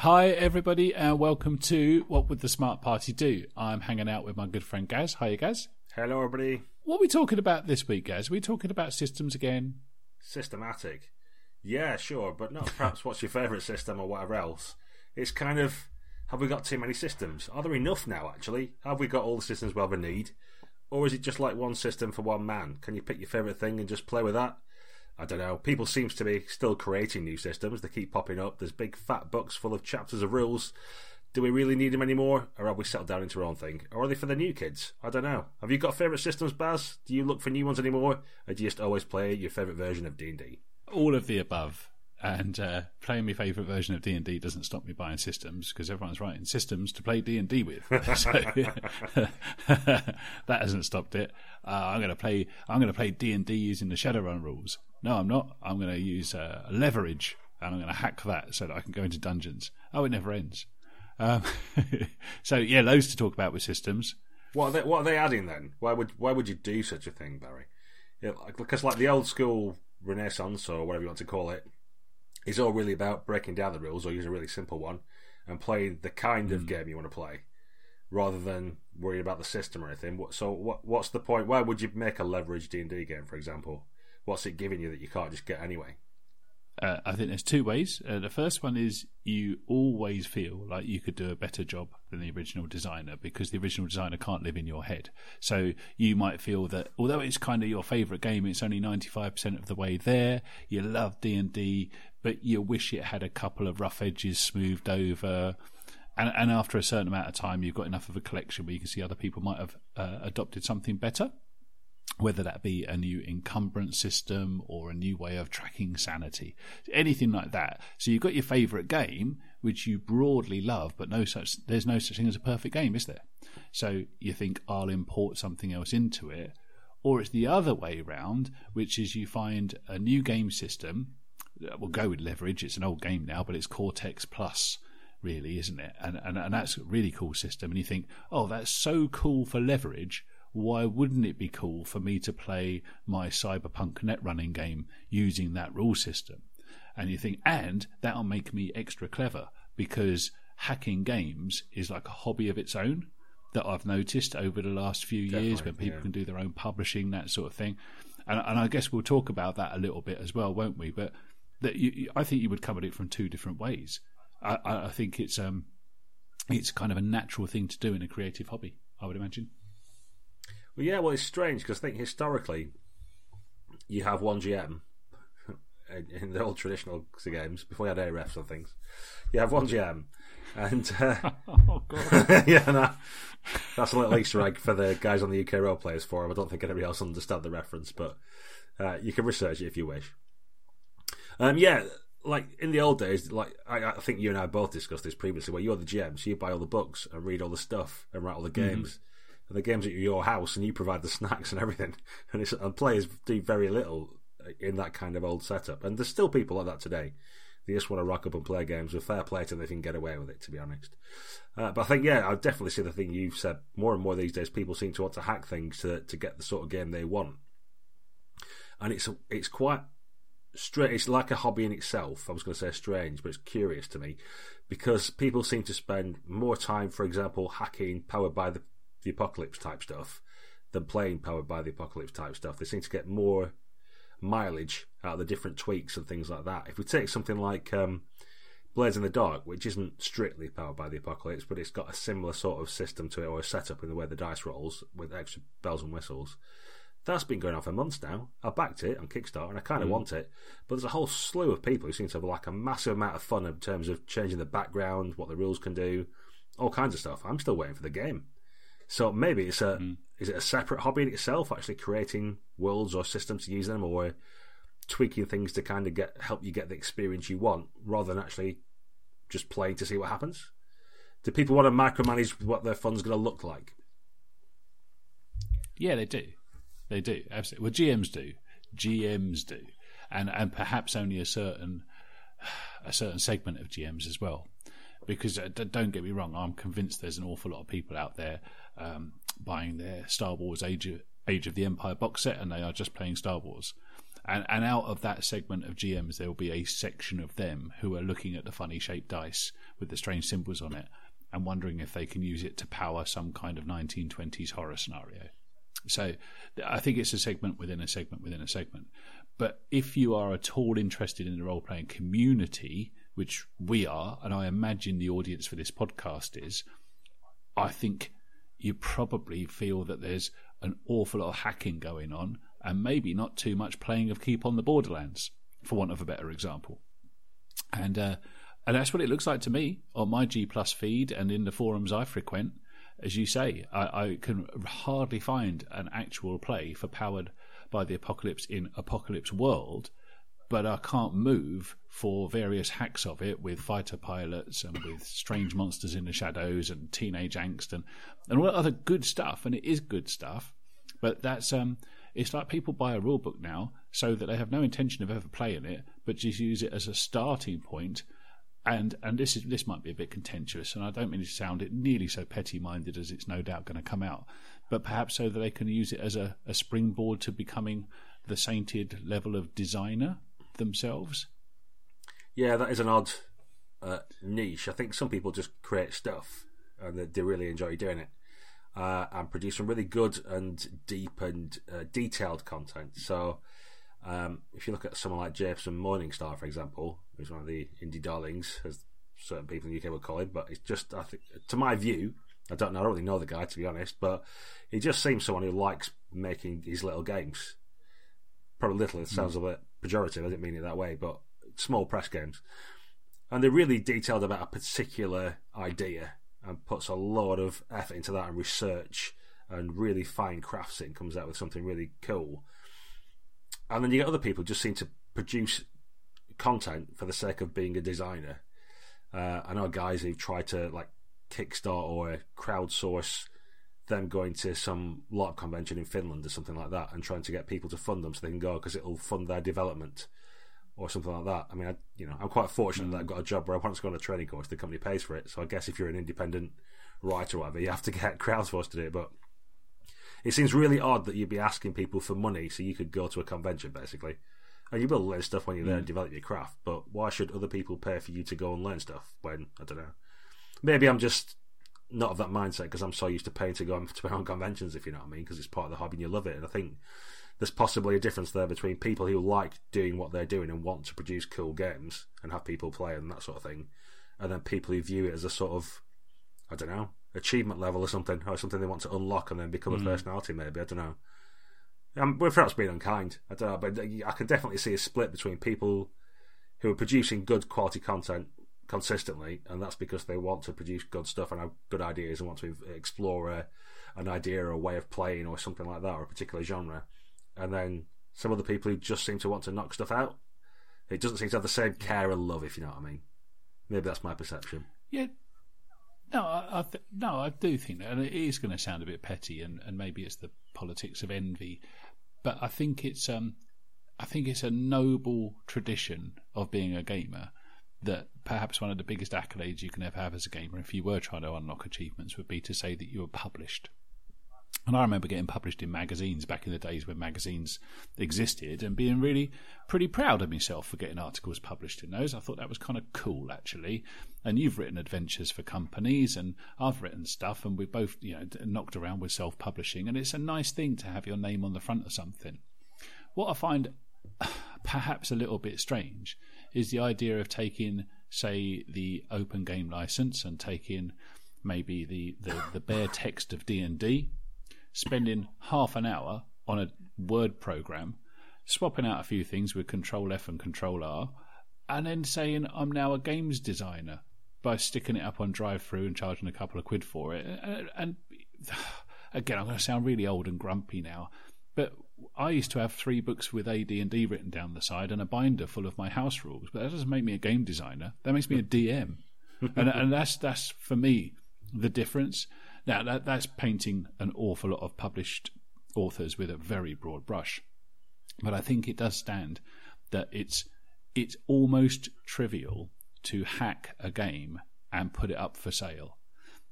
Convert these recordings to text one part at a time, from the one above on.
Hi, everybody, and welcome to What Would the Smart Party Do? I'm hanging out with my good friend Gaz. Hiya, Gaz. Hello, everybody. What are we talking about this week, Gaz? Are we talking about systems again? Systematic. Yeah, sure, but not perhaps what's your favourite system or whatever else. It's kind of have we got too many systems? Are there enough now, actually? Have we got all the systems we ever need? Or is it just like one system for one man? Can you pick your favourite thing and just play with that? I don't know. People seems to be still creating new systems. They keep popping up. There's big fat books full of chapters of rules. Do we really need them anymore, or have we settled down into our own thing? Or are they for the new kids? I don't know. Have you got favourite systems, Baz? Do you look for new ones anymore, or do you just always play your favourite version of D and D? All of the above. And uh, playing my favourite version of D and D doesn't stop me buying systems because everyone's writing systems to play D and D with. so that hasn't stopped it. Uh, I'm going to play. I'm going to play D and D using the Shadowrun rules. No, I'm not. I'm going to use uh, leverage and I'm going to hack that so that I can go into dungeons. Oh, it never ends. Um, so yeah, loads to talk about with systems. What are they, what are they adding then? Why would why would you do such a thing, Barry? Yeah, because like the old school Renaissance or whatever you want to call it, is all really about breaking down the rules or using a really simple one and playing the kind of mm. game you want to play, rather than worrying about the system or anything. So what what's the point? Why would you make a leverage D and D game, for example? What's it giving you that you can't just get anyway? Uh, I think there's two ways. Uh, the first one is you always feel like you could do a better job than the original designer because the original designer can't live in your head. So you might feel that although it's kind of your favourite game, it's only 95% of the way there. You love D and D, but you wish it had a couple of rough edges smoothed over. And, and, after a certain amount of time, you've got enough of a collection where you can see other people might have uh, adopted something better whether that be a new encumbrance system or a new way of tracking sanity, anything like that. So you've got your favourite game, which you broadly love, but no such there's no such thing as a perfect game, is there? So you think I'll import something else into it, or it's the other way around, which is you find a new game system. We'll go with leverage. It's an old game now, but it's Cortex Plus really, isn't it? And, and and that's a really cool system. And you think, oh, that's so cool for leverage why wouldn't it be cool for me to play my cyberpunk net running game using that rule system? And you think, and that'll make me extra clever because hacking games is like a hobby of its own that I've noticed over the last few Definitely, years when people yeah. can do their own publishing, that sort of thing. And, and, I guess we'll talk about that a little bit as well, won't we? But that you, I think you would come at it from two different ways. I, I think it's um, it's kind of a natural thing to do in a creative hobby. I would imagine. Well, yeah, well, it's strange because I think historically you have one GM in the old traditional games before you had A refs and things. You have one GM, and uh, oh god, yeah, no, that's a little Easter egg for the guys on the UK role players forum. I don't think anybody else understand the reference, but uh, you can research it if you wish. Um, yeah, like in the old days, like I, I, think you and I both discussed this previously, where you're the GM, so you buy all the books and read all the stuff and write all the mm-hmm. games. Mm-hmm and the game's at your house and you provide the snacks and everything, and, and players do very little in that kind of old setup. And there's still people like that today. They just want to rock up and play games with fair play to they can get away with it, to be honest. Uh, but I think, yeah, I definitely see the thing you've said. More and more these days, people seem to want to hack things to to get the sort of game they want, and it's it's quite straight. It's like a hobby in itself. I was going to say strange, but it's curious to me because people seem to spend more time, for example, hacking powered by the the apocalypse type stuff than playing powered by the apocalypse type stuff. They seem to get more mileage out of the different tweaks and things like that. If we take something like um, Blades in the Dark, which isn't strictly powered by the apocalypse, but it's got a similar sort of system to it or a setup in the way the dice rolls with extra bells and whistles. That's been going on for months now. I backed it on Kickstarter and I kind of mm. want it, but there's a whole slew of people who seem to have like a massive amount of fun in terms of changing the background, what the rules can do, all kinds of stuff. I'm still waiting for the game. So maybe it's a mm. is it a separate hobby in itself, actually creating worlds or systems to use them, or tweaking things to kind of get help you get the experience you want, rather than actually just playing to see what happens. Do people want to micromanage what their fun's going to look like? Yeah, they do. They do absolutely. Well, GMs do. GMs do, and and perhaps only a certain a certain segment of GMs as well. Because uh, don't get me wrong, I'm convinced there's an awful lot of people out there um, buying their Star Wars Age of, Edge of the Empire box set and they are just playing Star Wars. And, and out of that segment of GMs, there will be a section of them who are looking at the funny shaped dice with the strange symbols on it and wondering if they can use it to power some kind of 1920s horror scenario. So I think it's a segment within a segment within a segment. But if you are at all interested in the role playing community, which we are, and I imagine the audience for this podcast is, I think you probably feel that there's an awful lot of hacking going on and maybe not too much playing of Keep on the Borderlands, for want of a better example. And uh, and that's what it looks like to me on my G Plus feed and in the forums I frequent. As you say, I, I can hardly find an actual play for Powered by the Apocalypse in Apocalypse World, but I can't move for various hacks of it with fighter pilots and with strange monsters in the shadows and teenage angst and, and all that other good stuff. And it is good stuff, but that's um, it's like people buy a rule book now so that they have no intention of ever playing it, but just use it as a starting point. And and this is this might be a bit contentious, and I don't mean to sound it nearly so petty minded as it's no doubt going to come out, but perhaps so that they can use it as a, a springboard to becoming the sainted level of designer themselves. Yeah, that is an odd uh, niche. I think some people just create stuff and they, they really enjoy doing it uh, and produce some really good and deep and uh, detailed content. So, um, if you look at someone like Jason Morningstar, for example, who's one of the indie darlings, as certain people in the UK would call him, but it's just, I think, to my view, I don't know, I don't really know the guy to be honest, but he just seems someone who likes making his little games. Probably little, it sounds mm. a bit pejorative, I didn't mean it that way, but small press games. And they're really detailed about a particular idea and puts a lot of effort into that and research and really fine crafts it and comes out with something really cool. And then you get other people just seem to produce content for the sake of being a designer. Uh, I know guys who try to like Kickstart or crowdsource them going to some LARP convention in Finland or something like that and trying to get people to fund them so they can go because it'll fund their development or something like that. I mean, I, you know, I'm quite fortunate mm. that I've got a job where I want to go on a training course, the company pays for it. So I guess if you're an independent writer or whatever, you have to get crowdsourced to do it. But it seems really odd that you'd be asking people for money so you could go to a convention, basically. And you will learn stuff when you're there mm. and develop your craft. But why should other people pay for you to go and learn stuff when I don't know? Maybe I'm just not of that mindset because I'm so used to paying to go to my own conventions, if you know what I mean, because it's part of the hobby and you love it. And I think there's possibly a difference there between people who like doing what they're doing and want to produce cool games and have people play and that sort of thing, and then people who view it as a sort of, I don't know, achievement level or something, or something they want to unlock and then become mm. a personality. Maybe I don't know. Um, we're perhaps being unkind. I don't know, but I can definitely see a split between people who are producing good quality content consistently, and that's because they want to produce good stuff and have good ideas and want to explore a, an idea or a way of playing or something like that or a particular genre and then some other people who just seem to want to knock stuff out. It doesn't seem to have the same care and love, if you know what I mean. Maybe that's my perception. Yeah. No, I, I th- no, I do think that, and it is going to sound a bit petty, and, and maybe it's the politics of envy, but I think it's um, I think it's a noble tradition of being a gamer that perhaps one of the biggest accolades you can ever have as a gamer, if you were trying to unlock achievements, would be to say that you were published. And I remember getting published in magazines back in the days when magazines existed and being really pretty proud of myself for getting articles published in those. I thought that was kind of cool, actually. And you've written adventures for companies, and I've written stuff, and we've both, you know, knocked around with self publishing. And it's a nice thing to have your name on the front of something. What I find perhaps a little bit strange is the idea of taking, say, the open game license and taking maybe the, the, the bare text of D&D spending half an hour on a word program, swapping out a few things with Control F and Control R, and then saying I'm now a games designer by sticking it up on DriveThru and charging a couple of quid for it. And, and again, I'm going to sound really old and grumpy now, but I used to have three books with AD and D written down the side and a binder full of my house rules. But that doesn't make me a game designer. That makes me a DM, and, and that's that's for me the difference. Now, that, that's painting an awful lot of published authors with a very broad brush. But I think it does stand that it's it's almost trivial to hack a game and put it up for sale.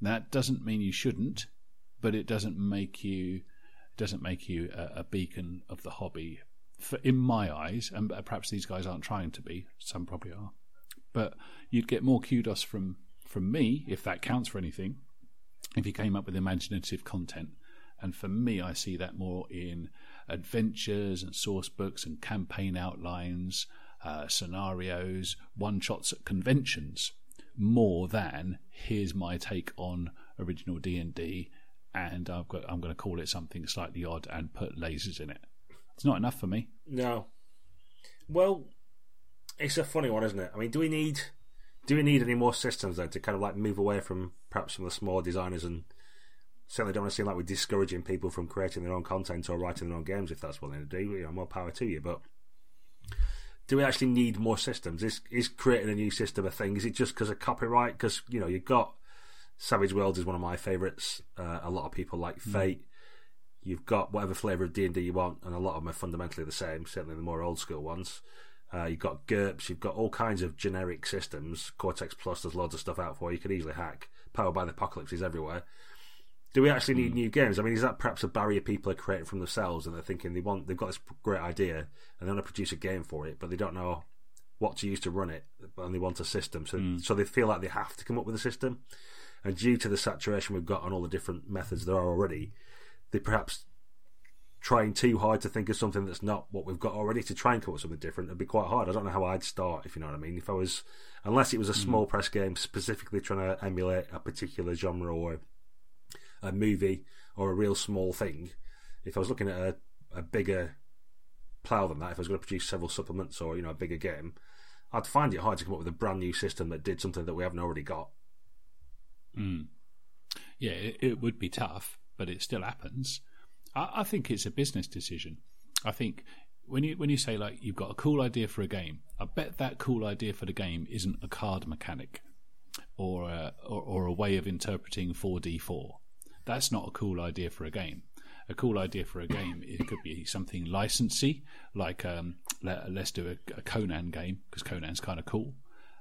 That doesn't mean you shouldn't, but it doesn't make you doesn't make you a, a beacon of the hobby. For, in my eyes, and perhaps these guys aren't trying to be, some probably are, but you'd get more kudos from from me if that counts for anything. If you came up with imaginative content, and for me, I see that more in adventures and source books and campaign outlines, uh, scenarios, one shots at conventions, more than here's my take on original D and D, and I've got I'm going to call it something slightly odd and put lasers in it. It's not enough for me. No. Well, it's a funny one, isn't it? I mean, do we need do we need any more systems then to kind of like move away from perhaps some of the smaller designers and certainly don't want to seem like we're discouraging people from creating their own content or writing their own games if that's what they do. You know, more power to you. But do we actually need more systems? Is is creating a new system a thing? Is it just because of copyright? Because you know you've got Savage Worlds is one of my favourites. Uh, a lot of people like mm. Fate. You've got whatever flavour of D and D you want, and a lot of them are fundamentally the same. Certainly the more old school ones. Uh, you've got GURPS, you've got all kinds of generic systems. Cortex Plus, there's loads of stuff out for you. could easily hack. Powered by the Apocalypse is everywhere. Do we actually need mm. new games? I mean, is that perhaps a barrier people are creating from themselves and they're thinking they want, they've got this great idea and they want to produce a game for it, but they don't know what to use to run it and they want a system. So, mm. so they feel like they have to come up with a system. And due to the saturation we've got on all the different methods there are already, they perhaps trying too hard to think of something that's not what we've got already to try and come up with something different It'd be quite hard. I don't know how I'd start, if you know what I mean. If I was, unless it was a hmm. small mm. press game specifically trying to emulate a particular genre or a movie or a real small thing, if I was looking at a, a bigger plough than that, if I was going to produce several supplements or you know a bigger game, I'd find it hard to come up with a brand new system that did something that we haven't already got. Mm. Yeah, it, it would be tough, but it still happens. I, I think it's a business decision. I think when you when you say like you've got a cool idea for a game, I bet that cool idea for the game isn't a card mechanic or a, or, or a way of interpreting 4D4. That's not a cool idea for a game. A cool idea for a game it could be something licensy, like um, let, us do a, a, Conan game because Conan's kind of cool,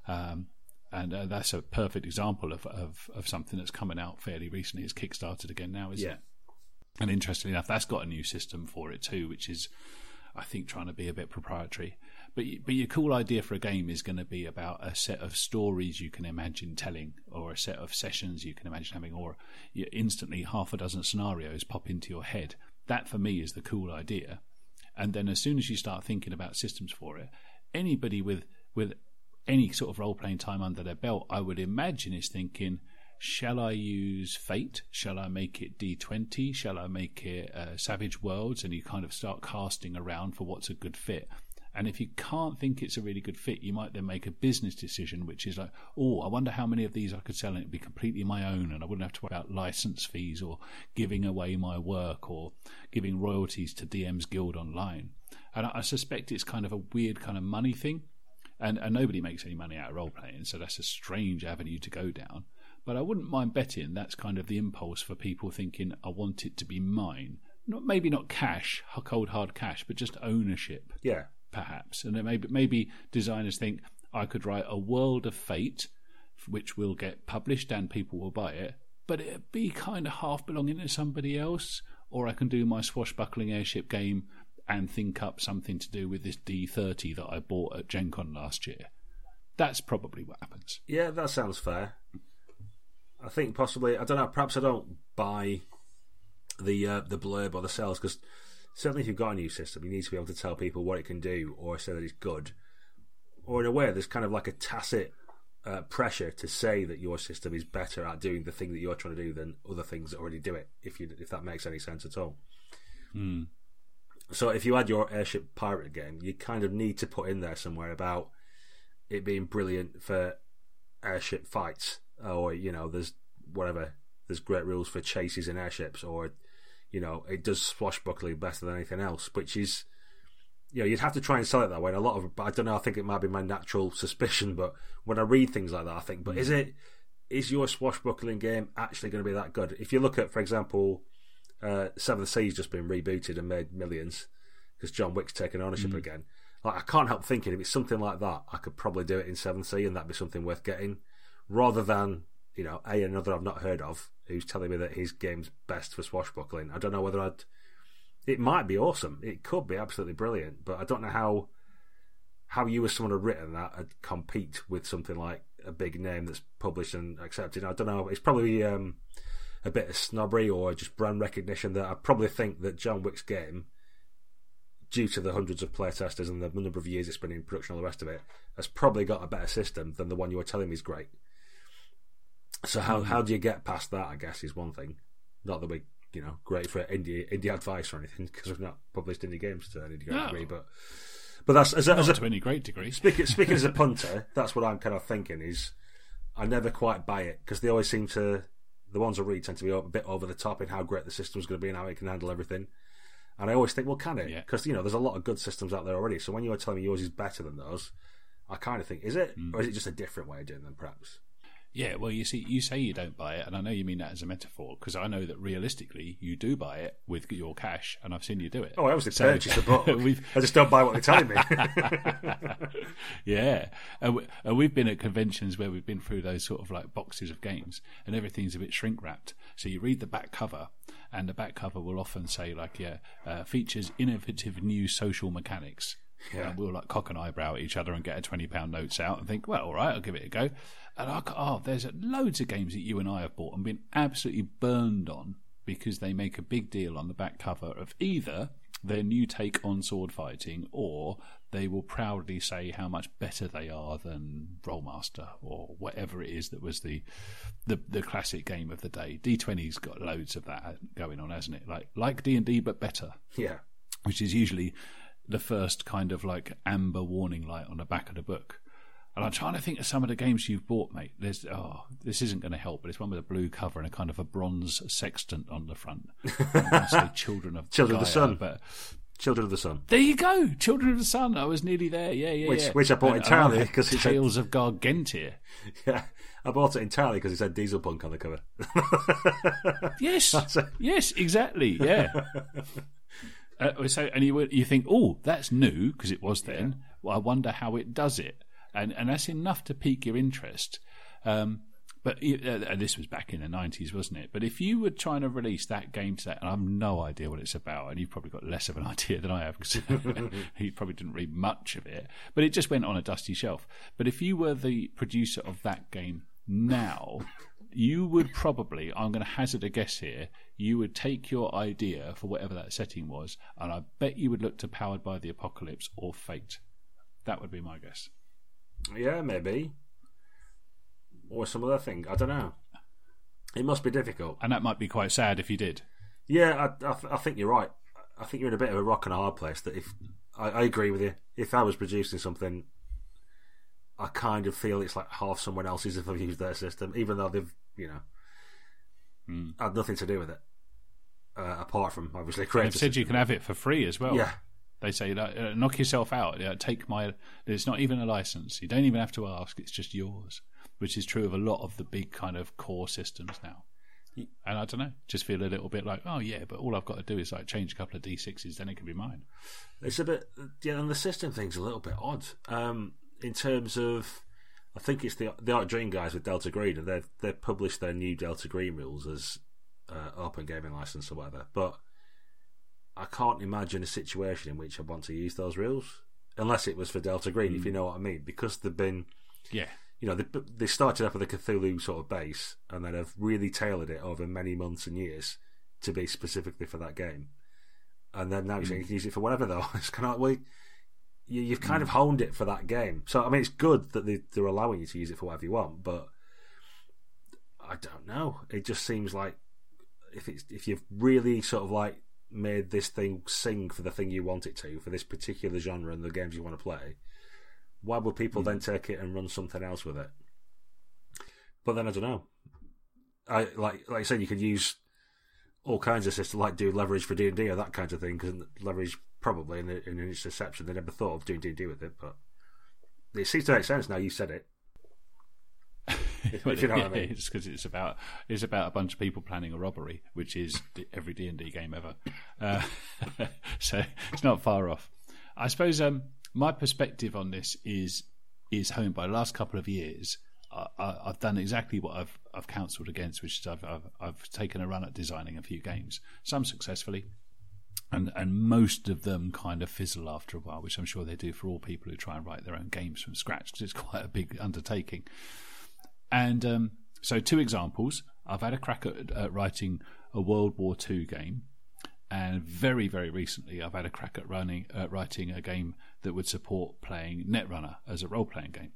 um, and uh, that's a perfect example of, of, of something that's coming out fairly recently. It's kickstarted again now, isn't yeah. it? And interestingly enough, that's got a new system for it too, which is, I think, trying to be a bit proprietary. But but your cool idea for a game is going to be about a set of stories you can imagine telling, or a set of sessions you can imagine having, or instantly half a dozen scenarios pop into your head. That for me is the cool idea. And then as soon as you start thinking about systems for it, anybody with with any sort of role playing time under their belt, I would imagine is thinking shall I use Fate? Shall I make it D20? Shall I make it uh, Savage Worlds? And you kind of start casting around for what's a good fit. And if you can't think it's a really good fit, you might then make a business decision, which is like, oh, I wonder how many of these I could sell and it'd be completely my own and I wouldn't have to worry about license fees or giving away my work or giving royalties to DM's Guild Online. And I, suspect it's kind of a weird kind of money thing. And, and nobody makes any money out of role playing, so that's a strange avenue to go down. But I wouldn't mind betting that's kind of the impulse for people thinking, I want it to be mine. Not maybe not cash, cold hard cash, but just ownership. Yeah. Perhaps. And maybe maybe designers think I could write a world of fate which will get published and people will buy it, but it'd be kind of half belonging to somebody else. Or I can do my swashbuckling airship game and think up something to do with this D30 that I bought at Gen Con last year. That's probably what happens. Yeah, that sounds fair. I think possibly I don't know. Perhaps I don't buy the uh, the blurb or the sales because certainly if you've got a new system, you need to be able to tell people what it can do or say that it's good. Or in a way, there's kind of like a tacit uh, pressure to say that your system is better at doing the thing that you're trying to do than other things that already do it. If you if that makes any sense at all. Hmm. So if you had your airship pirate game, you kind of need to put in there somewhere about it being brilliant for airship fights or you know, there's whatever, there's great rules for chases in airships, or you know, it does swashbuckling better than anything else, which is, you know, you'd have to try and sell it that way. And a lot of, I don't know, I think it might be my natural suspicion, but when I read things like that, I think, but is mm. it, is your swashbuckling game actually going to be that good? If you look at, for example, uh, Seventh Sea's just been rebooted and made millions because John Wick's taken ownership mm. again. Like I can't help thinking if it's something like that, I could probably do it in Seven Sea, and that'd be something worth getting rather than you know a another I've not heard of who's telling me that his game's best for swashbuckling. I don't know whether I'd it might be awesome. It could be absolutely brilliant, but I don't know how how you as someone had written that would compete with something like a big name that's published and accepted. I don't know. It's probably um, a bit of snobbery or just brand recognition that I probably think that John Wick's game, due to the hundreds of playtesters and the number of years it's been in production and all the rest of it, has probably got a better system than the one you were telling me is great. So how mm-hmm. how do you get past that? I guess is one thing. Not that we you know great for indie indie advice or anything because we've not published indie games to any no. degree, but but that's as a, as a, to any great degree. Speaking speaking as a punter, that's what I'm kind of thinking is I never quite buy it because they always seem to the ones I read tend to be a bit over the top in how great the system's going to be and how it can handle everything. And I always think, well, can it? Because yeah. you know, there's a lot of good systems out there already. So when you were telling me yours is better than those, I kind of think, is it, mm. or is it just a different way of doing them, perhaps? Yeah, well, you see, you say you don't buy it, and I know you mean that as a metaphor because I know that realistically you do buy it with your cash, and I've seen you do it. Oh, I obviously so, purchase the book. I just don't buy what they're telling me. yeah, and, we, and we've been at conventions where we've been through those sort of like boxes of games, and everything's a bit shrink wrapped. So you read the back cover, and the back cover will often say like, yeah, uh, features innovative new social mechanics. Yeah. And we'll like cock an eyebrow at each other and get a twenty pound notes out and think, well, all right, I'll give it a go. And I, oh, there's loads of games that you and I have bought and been absolutely burned on because they make a big deal on the back cover of either their new take on sword fighting or they will proudly say how much better they are than Rolemaster or whatever it is that was the the, the classic game of the day. D20's got loads of that going on, hasn't it? Like like D&D but better. Yeah. Which is usually the first kind of like amber warning light on the back of the book. And I'm trying to think of some of the games you've bought, mate. There's oh, this isn't going to help, but it's one with a blue cover and a kind of a bronze sextant on the front. Children of Children Gaia, of the Sun, but Children of the Sun. There you go, Children of the Sun. I was nearly there. Yeah, yeah, which, yeah. Which I bought and, entirely because it's Tales of Gargantia. Yeah, I bought it entirely because it said Diesel Punk on the cover. yes, yes, exactly. Yeah. Uh, so, and you you think, oh, that's new because it was then. Yeah. Well, I wonder how it does it, and and that's enough to pique your interest. Um, but uh, this was back in the nineties, wasn't it? But if you were trying to release that game today, and I have no idea what it's about, and you've probably got less of an idea than I have because you probably didn't read much of it, but it just went on a dusty shelf. But if you were the producer of that game now, you would probably, I'm going to hazard a guess here, you would take your idea for whatever that setting was, and I bet you would look to Powered by the Apocalypse or Fate. That would be my guess. Yeah, maybe. Or some other thing. I don't know. It must be difficult. And that might be quite sad if you did. Yeah, I, I, I think you're right. I think you're in a bit of a rock and a hard place. That if I, I agree with you, if I was producing something I kind of feel it's like half someone else's if I've used their system, even though they've, you know, mm. had nothing to do with it. Uh, apart from obviously creating. They've said you can have it for free as well. Yeah. They say uh, knock yourself out. take my. It's not even a license. You don't even have to ask. It's just yours, which is true of a lot of the big kind of core systems now. And I don't know, just feel a little bit like, oh yeah, but all I've got to do is like change a couple of d6s, then it can be mine. It's a bit, yeah, and the system thing's a little bit odd. Um, in terms of, I think it's the the Arc Dream guys with Delta Green, and they've they've published their new Delta Green rules as uh, open gaming license or whatever. But I can't imagine a situation in which I'd want to use those rules unless it was for Delta Green, mm. if you know what I mean, because they've been, yeah, you know, they they started off with a Cthulhu sort of base, and then have really tailored it over many months and years to be specifically for that game. And then now you're saying you can use it for whatever though. It's kind of like, well, you, have kind mm. of honed it for that game. So I mean, it's good that they, they're allowing you to use it for whatever you want, but I don't know. It just seems like if it's if you've really sort of like made this thing sing for the thing you want it to for this particular genre and the games you want to play, why would people mm. then take it and run something else with it? But then I don't know. I like like I said, you could use all kinds of systems like do leverage for D and D or that kind of thing because leverage probably in, in its exception they never thought of doing D&D with it, but it seems to make sense now you said it. if, you know yeah, I mean. It's because it's about it's about a bunch of people planning a robbery, which is every D and D game ever. Uh, so it's not far off. I suppose um, my perspective on this is is honed by the last couple of years. I, have done exactly what I've I've counselled against, which is I've, I've I've taken a run at designing a few games, some successfully, and and most of them kind of fizzle after a while, which I'm sure they do for all people who try and write their own games from scratch because it's quite a big undertaking. And um, so, two examples: I've had a crack at, at writing a World War II game, and very very recently I've had a crack at running uh, writing a game that would support playing Netrunner as a role playing game.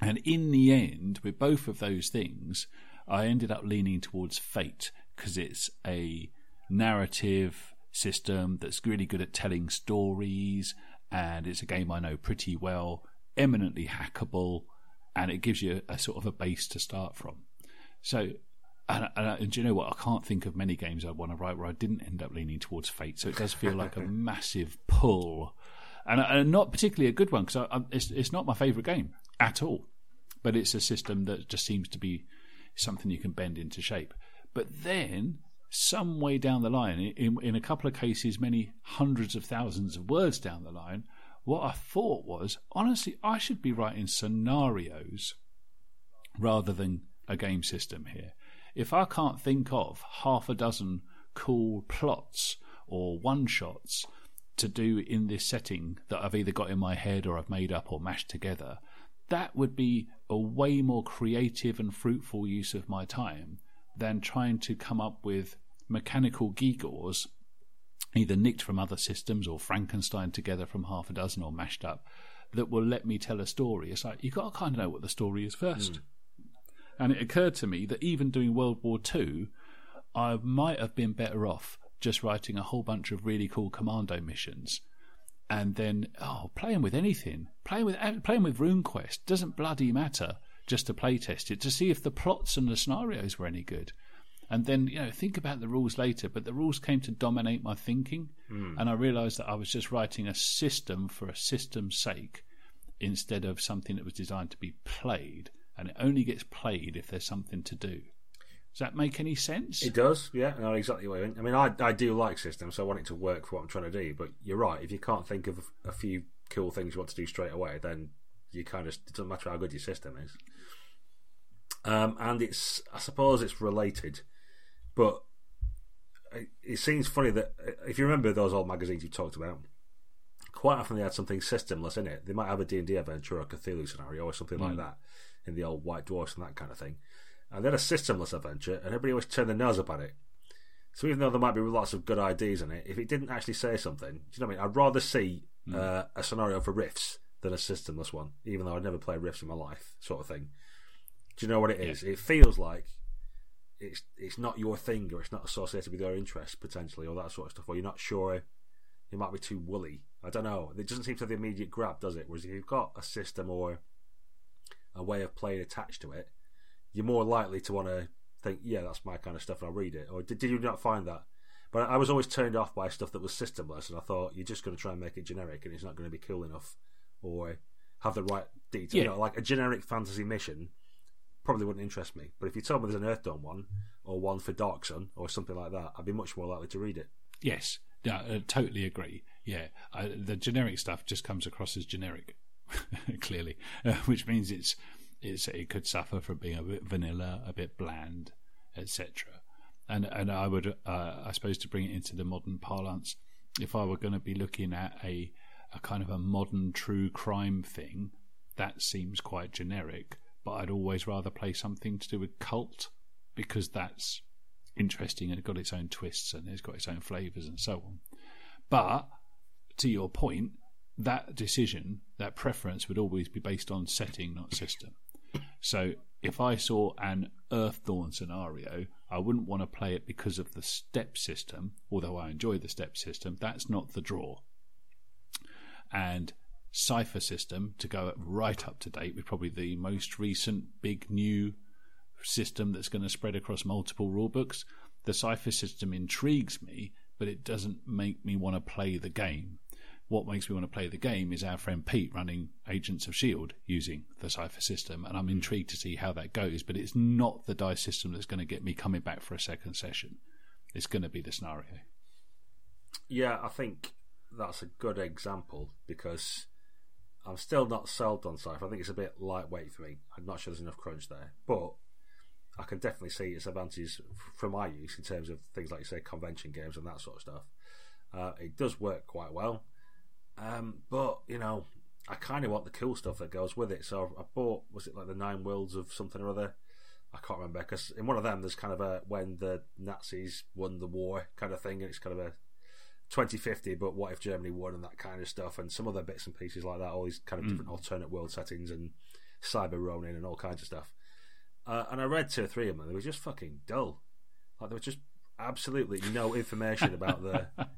And in the end, with both of those things, I ended up leaning towards Fate because it's a narrative system that's really good at telling stories, and it's a game I know pretty well, eminently hackable, and it gives you a, a sort of a base to start from. So, and, and, uh, and, do you know what? I can't think of many games I want to write where I didn't end up leaning towards Fate. So it does feel like a massive pull, and, and not particularly a good one because it's it's not my favourite game at all. But it's a system that just seems to be something you can bend into shape. But then some way down the line, in, in a couple of cases, many hundreds of thousands of words down the line, what I thought was, honestly, I should be writing scenarios rather than a game system here. If I can't think of half a dozen cool plots or one shots to do in this setting that I've either got in my head or I've made up or mashed together, that would be a way more creative and fruitful use of my time than trying to come up with mechanical gewgaws, either nicked from other systems or Frankenstein together from half a dozen or mashed up, that will let me tell a story. It's like you've got to kind of know what the story is first. Mm. And it occurred to me that even doing World War II, I might have been better off just writing a whole bunch of really cool commando missions and then oh playing with anything playing with playing with RuneQuest doesn't bloody matter just to play test it to see if the plots and the scenarios were any good. And then, you know, think about the rules later, but the rules came to dominate my thinking. Mm. And I realized that I was just writing a system for a system's sake instead of something that was designed to be played. And it only gets played if there's something to do. Does that make any sense? It does, yeah. I know exactly what you mean. I mean, I, I do like systems, so I want it to work for what I'm trying to do. But you're right. If you can't think of a few cool things you want to do straight away, then you kind of it doesn't matter how good your system is. Um, and it's I suppose it's related, but it, seems funny that if you remember those old magazines you talked about, quite often they had something systemless in it. They might have a D and D adventure or a Cthulhu scenario or something mm. like that in the old White Dwarfs and that kind of thing. And then a systemless adventure, and everybody always turned their nose up at it. So even though there might be lots of good ideas in it, if it didn't actually say something, do you know what I mean? I'd rather see mm. uh, a scenario for Rifts than a systemless one, even though I'd never played Rifts in my life, sort of thing. Do you know what it is? Yeah. It feels like it's it's not your thing, or it's not associated with your interests potentially, or that sort of stuff. Or you're not sure it might be too woolly. I don't know. It doesn't seem to have the immediate grab, does it? Whereas if you've got a system or a way of playing attached to it, you're more likely to want to think, yeah, that's my kind of stuff, and I'll read it. Or did, did you not find that? But I was always turned off by stuff that was systemless, and I thought you're just going to try and make it generic, and it's not going to be cool enough, or have the right detail. Yeah. You know, like a generic fantasy mission probably wouldn't interest me. But if you told me there's an Earthdawn one or one for Dark Sun or something like that, I'd be much more likely to read it. Yes, yeah, I totally agree. Yeah, I, the generic stuff just comes across as generic, clearly, uh, which means it's it's it could suffer from being a bit vanilla, a bit bland, etc. And and I would, uh, I suppose, to bring it into the modern parlance, if I were going to be looking at a a kind of a modern true crime thing, that seems quite generic but I'd always rather play something to do with cult because that's interesting and it got its own twists and it's got its own flavors and so on. But to your point, that decision, that preference would always be based on setting, not system. So if I saw an Earthdawn scenario, I wouldn't want to play it because of the step system, although I enjoy the step system. That's not the draw. And Cypher system to go right up to date with probably the most recent big new system that's going to spread across multiple rulebooks. The Cypher system intrigues me, but it doesn't make me want to play the game. What makes me want to play the game is our friend Pete running Agents of S.H.I.E.L.D. using the Cypher system, and I'm hmm. intrigued to see how that goes. But it's not the dice system that's going to get me coming back for a second session. It's going to be the scenario. Yeah, I think that's a good example because I'm still not sold on Cypher. I think it's a bit lightweight for me. I'm not sure there's enough crunch there, but I can definitely see its advantages for my use in terms of things like you say convention games and that sort of stuff. Uh, it does work quite well, um, but you know, I kind of want the cool stuff that goes with it. So I bought was it like the Nine Worlds of something or other. I can't remember because in one of them there's kind of a when the Nazis won the war kind of thing, and it's kind of a 2050, but what if Germany won and that kind of stuff, and some other bits and pieces like that, all these kind of mm. different alternate world settings and cyber Ronin and all kinds of stuff. Uh, and I read two or three of them, and they were just fucking dull. Like there was just absolutely no information about the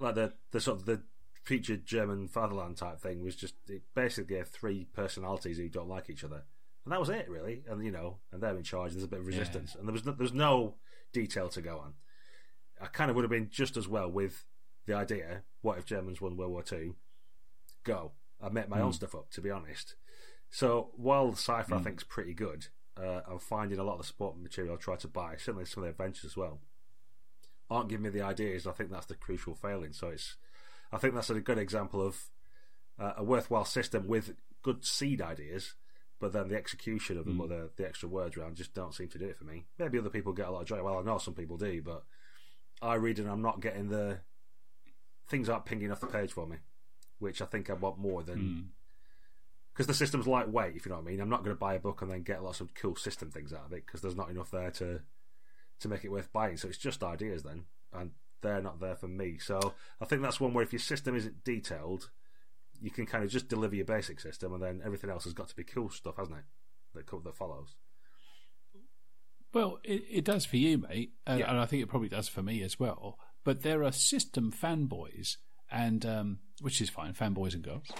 like the the sort of the featured German fatherland type thing was just it basically gave three personalities who don't like each other, and that was it really. And you know, and they're in charge. And there's a bit of resistance, yeah. and there was no, there's no detail to go on. I kind of would have been just as well with the idea: what if Germans won World War Two? Go. I made my mm. own hmm. stuff up, to be honest. So while Cypher mm. I hmm. think is pretty good, uh, I'm finding a lot of the support material I try to buy, certainly some of the adventures as well, aren't giving me the ideas. I think that's the crucial failing. So it's, I think that's a good example of uh, a worthwhile system with good seed ideas, but then the execution of them mm. or the, the extra words around just don't seem to do it for me. Maybe other people get a lot of joy. Well, I know some people do, but I read and I'm not getting the things aren't pinging off the page for me, which I think I want more than because mm. the system's lightweight. If you know what I mean, I'm not going to buy a book and then get lots of cool system things out of it because there's not enough there to to make it worth buying. So it's just ideas then, and they're not there for me. So I think that's one where if your system isn't detailed, you can kind of just deliver your basic system, and then everything else has got to be cool stuff, hasn't it? That that follows. Well, it, it does for you, mate, and, yeah. and, I think it probably does for me as well. But there are system fanboys, and um, which is fine, fanboys and girls,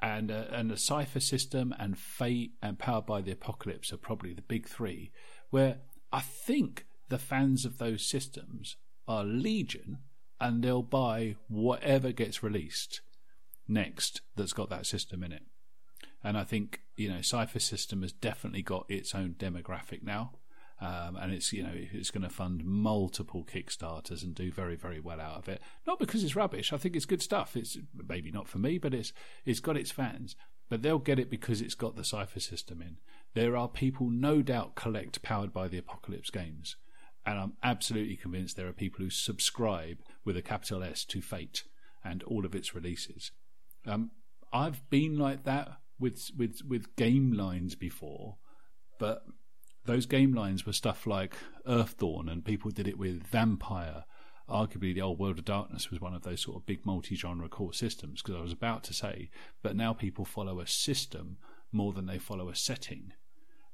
and uh, and the Cypher system and Fate and Powered by the Apocalypse are probably the big three. Where I think the fans of those systems are legion, and they'll buy whatever gets released next that's got that system in it. And I think you know Cypher system has definitely got its own demographic now um, and it's you know it's going to fund multiple Kickstarters and do very very well out of it. Not because it's rubbish. I think it's good stuff. It's maybe not for me, but it's it's got its fans. But they'll get it because it's got the Cypher system in. There are people, no doubt, collect powered by the Apocalypse games, and I'm absolutely convinced there are people who subscribe with a capital S to Fate and all of its releases. Um, I've been like that with with with game lines before, but those game lines were stuff like Earthdawn, and people did it with Vampire. Arguably, the old World of Darkness was one of those sort of big multi-genre core systems. Because I was about to say, but now people follow a system more than they follow a setting,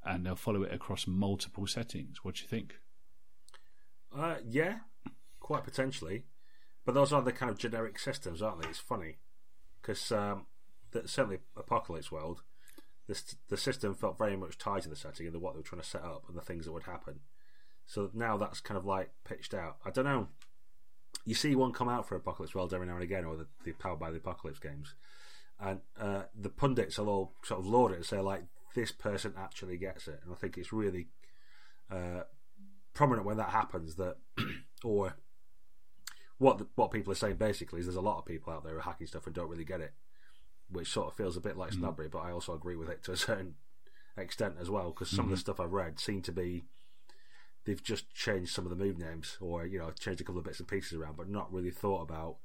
and they'll follow it across multiple settings. What do you think? Uh, yeah, quite potentially. But those are the kind of generic systems, aren't they? It's funny because um, certainly Apocalypse World the system felt very much tied to the setting and the, what they were trying to set up and the things that would happen. So now that's kind of like pitched out. I don't know. You see one come out for Apocalypse World every now and again, or the, the Powered by the Apocalypse games, and uh, the pundits will all sort of laud it and say like, "This person actually gets it," and I think it's really uh, prominent when that happens. That or what the, what people are saying basically is there's a lot of people out there who are hacking stuff and don't really get it which sort of feels a bit like mm. snobbery, but I also agree with it to a certain extent as well because some mm-hmm. of the mm-hmm. stuff I've read seem to be they've just changed some of the move names or you know changed a couple of bits and pieces around, but not really thought about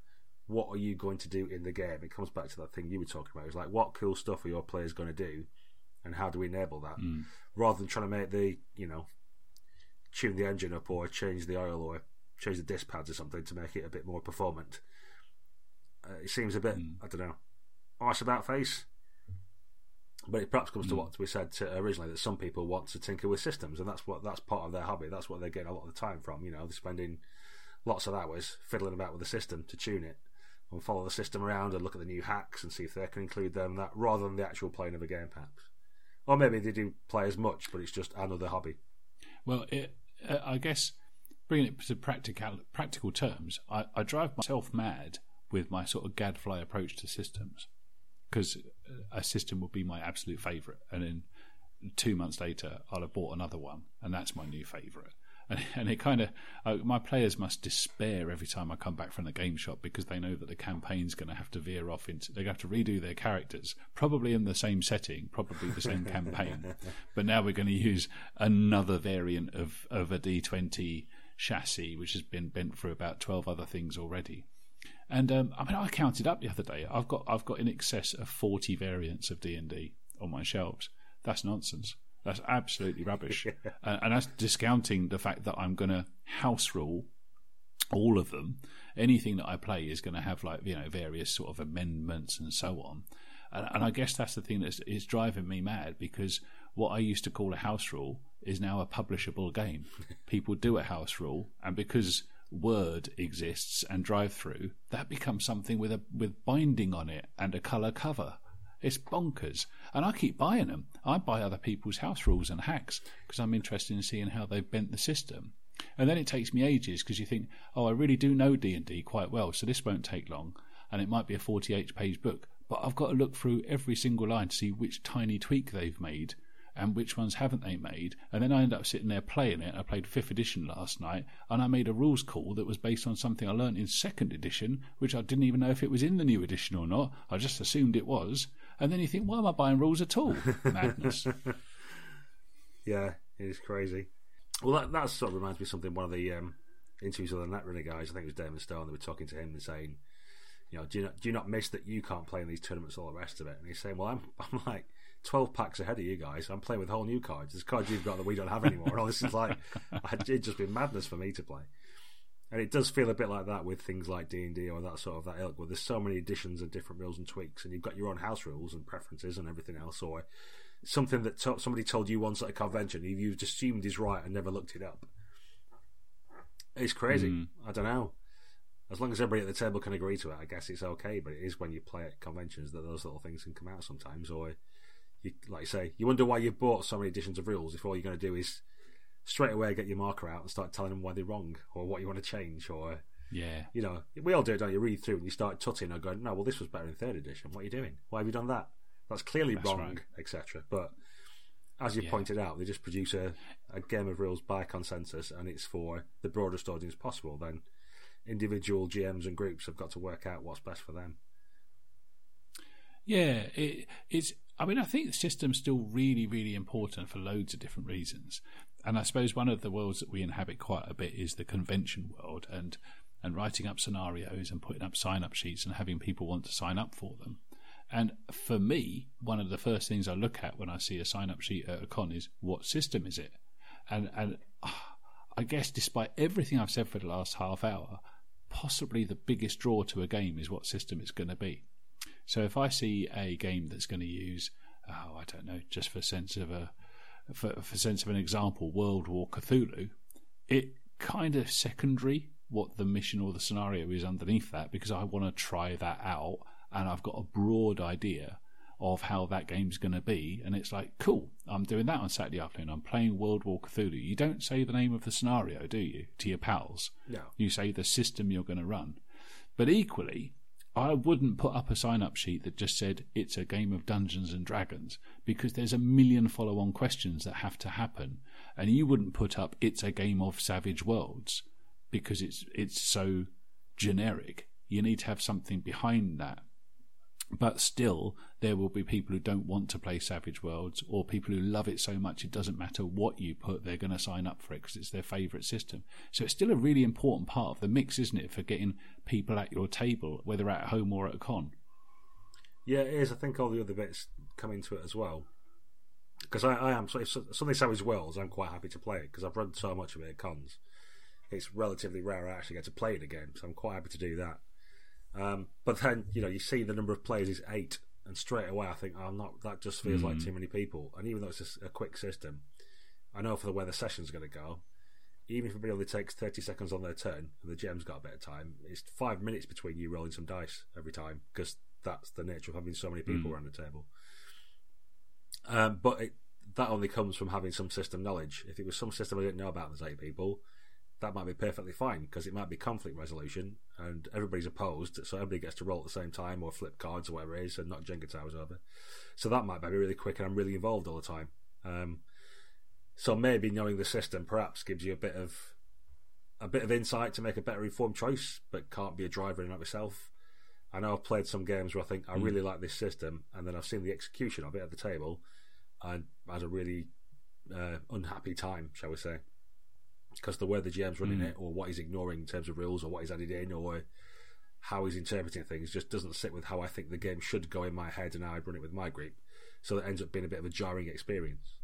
what are you going to do in the game. It comes back to that thing you were talking about. It's like what cool stuff are your players going to do, and how do we enable that, mm. rather than trying to make the you know tune the engine up or change the oil or change the disc pads or something to make it a bit more performant. Uh, it seems a bit mm. I don't know ice about face. But it perhaps comes to what we said to originally that some people want to tinker with systems, and that's what that's part of their hobby. That's what they're getting a lot of the time from. You know, they're spending lots of hours fiddling about with the system to tune it and follow the system around and look at the new hacks and see if they can include them that rather than the actual playing of a game, perhaps. Or maybe they do play as much, but it's just another hobby. Well, it, uh, I guess bringing it to practical practical terms, I, I drive myself mad with my sort of gadfly approach to systems because a system would be my absolute favourite, and then two months later I'll have bought another one, and that's my new favourite. And, and it kind of uh, my players must despair every time I come back from the game shop because they know that the campaign's going to have to veer off into they have to redo their characters, probably in the same setting, probably the same campaign, but now we're going to use another variant of of a D twenty chassis, which has been bent through about twelve other things already. And um, I mean, I counted up the other day. I've got I've got in excess of forty variants of D and D on my shelves. That's nonsense. That's absolutely rubbish, and, and that's discounting the fact that I'm going to house rule all of them. Anything that I play is going to have like you know various sort of amendments and so on. And, and I guess that's the thing that is driving me mad because what I used to call a house rule is now a publishable game. People do a house rule, and because Word exists and DriveThru, that becomes something with a with binding on it and a colour cover. It's bonkers. And I keep buying them. I buy other people's house rules and hacks because I'm interested in seeing how they've bent the system. And then it takes me ages because you think, oh, I really do know D&D quite well, so this won't take long. And it might be a 48 page book. But I've got to look through every single line to see which tiny tweak they've made and which ones haven't they made. And then I end up sitting there playing it. I played fifth edition last night, and I made a rules call that was based on something I learnt in second edition, which I didn't even know if it was in the new edition or not. I just assumed it was. And then you think, why am I buying rules at all? Madness. yeah, it is crazy. Well, that, that sort of reminds me of something. One of the um, interviews with the Netrunner guys, I think it was Damon Stone, they were talking to him and saying, you know, do you not do you not miss that you can't play in these tournaments, all the rest of it? And he's saying, well, I'm I'm like 12 packs ahead of you guys. I'm playing with whole new cards. There's cards you've got that we don't have anymore. And all this is like, it'd just be madness for me to play. And it does feel a bit like that with things like D and D or that sort of that ilk, where there's so many additions and different rules and tweaks, and you've got your own house rules and preferences and everything else, or something that to- somebody told you once at a convention, you've just assumed is right and never looked it up. It's crazy. Mm. I don't know. As long as everybody at the table can agree to it, I guess it's okay. But it is when you play at conventions that those little things can come out sometimes, or you, like you say, you wonder why you've bought so many editions of rules if all you're going to do is straight away get your marker out and start telling them why they're wrong or what you want to change or yeah, you know, we all do it, don't you? Read through and you start tutting and going, no, well, this was better in third edition. What are you doing? Why have you done that? That's clearly That's wrong, right. etc. But as you yeah. pointed out, they just produce a, a game of rules by consensus, and it's for the broadest audience possible. Then individual GMs and groups have got to work out what's best for them. Yeah, it, it's I mean, I think the system's still really, really important for loads of different reasons. And I suppose one of the worlds that we inhabit quite a bit is the convention world and, and writing up scenarios and putting up sign up sheets and having people want to sign up for them. And for me, one of the first things I look at when I see a sign up sheet at a con is what system is it? And, and I guess despite everything I've said for the last half hour, possibly the biggest draw to a game is what system it's going to be. So if I see a game that's going to use, oh, I don't know, just for sense of a for, for sense of an example, World War Cthulhu, it kind of secondary what the mission or the scenario is underneath that because I want to try that out and I've got a broad idea of how that game's going to be. And it's like, cool, I'm doing that on Saturday afternoon. I'm playing World War Cthulhu. You don't say the name of the scenario, do you, to your pals? No. You say the system you're going to run. But equally, I wouldn't put up a sign up sheet that just said it's a game of Dungeons and Dragons because there's a million follow on questions that have to happen. And you wouldn't put up it's a game of Savage Worlds because it's it's so generic. You need to have something behind that but still, there will be people who don't want to play Savage Worlds or people who love it so much it doesn't matter what you put, they're going to sign up for it because it's their favourite system. So it's still a really important part of the mix, isn't it, for getting people at your table, whether at home or at a con? Yeah, it is. I think all the other bits come into it as well. Because I, I am, so if something Savage Worlds, I'm quite happy to play it because I've run so much of it at cons. It's relatively rare I actually get to play it again, so I'm quite happy to do that. Um, but then you know you see the number of players is eight, and straight away I think, oh, not that just feels mm. like hmm. too many people. And even though it's just a quick system, I know for the way the session's going to go. Even if everybody only takes thirty seconds on their turn, and the GM's got a bit of time, it's five minutes between you rolling some dice every time because that's the nature of having so many people mm. around the table. Um, but it, that only comes from having some system knowledge. If it was some system I didn't know about, there's eight people that might be perfectly fine because it might be conflict resolution and everybody's opposed, so everybody gets to roll at the same time or flip cards or whatever it is and not Jenga towers over. So that might be really quick and I'm really involved all the time. Um, so maybe knowing the system perhaps gives you a bit of a bit of insight to make a better informed choice, but can't be a driver in and of itself. I know I've played some games where I think I mm. really like this system, and then I've seen the execution of it at the table, and had a really uh, unhappy time, shall we say? Because the way the GM's running mm. it, or what he's ignoring in terms of rules, or what he's added in, or how he's interpreting things, just doesn't sit with how I think the game should go in my head and how I run it with my group. So it ends up being a bit of a jarring experience.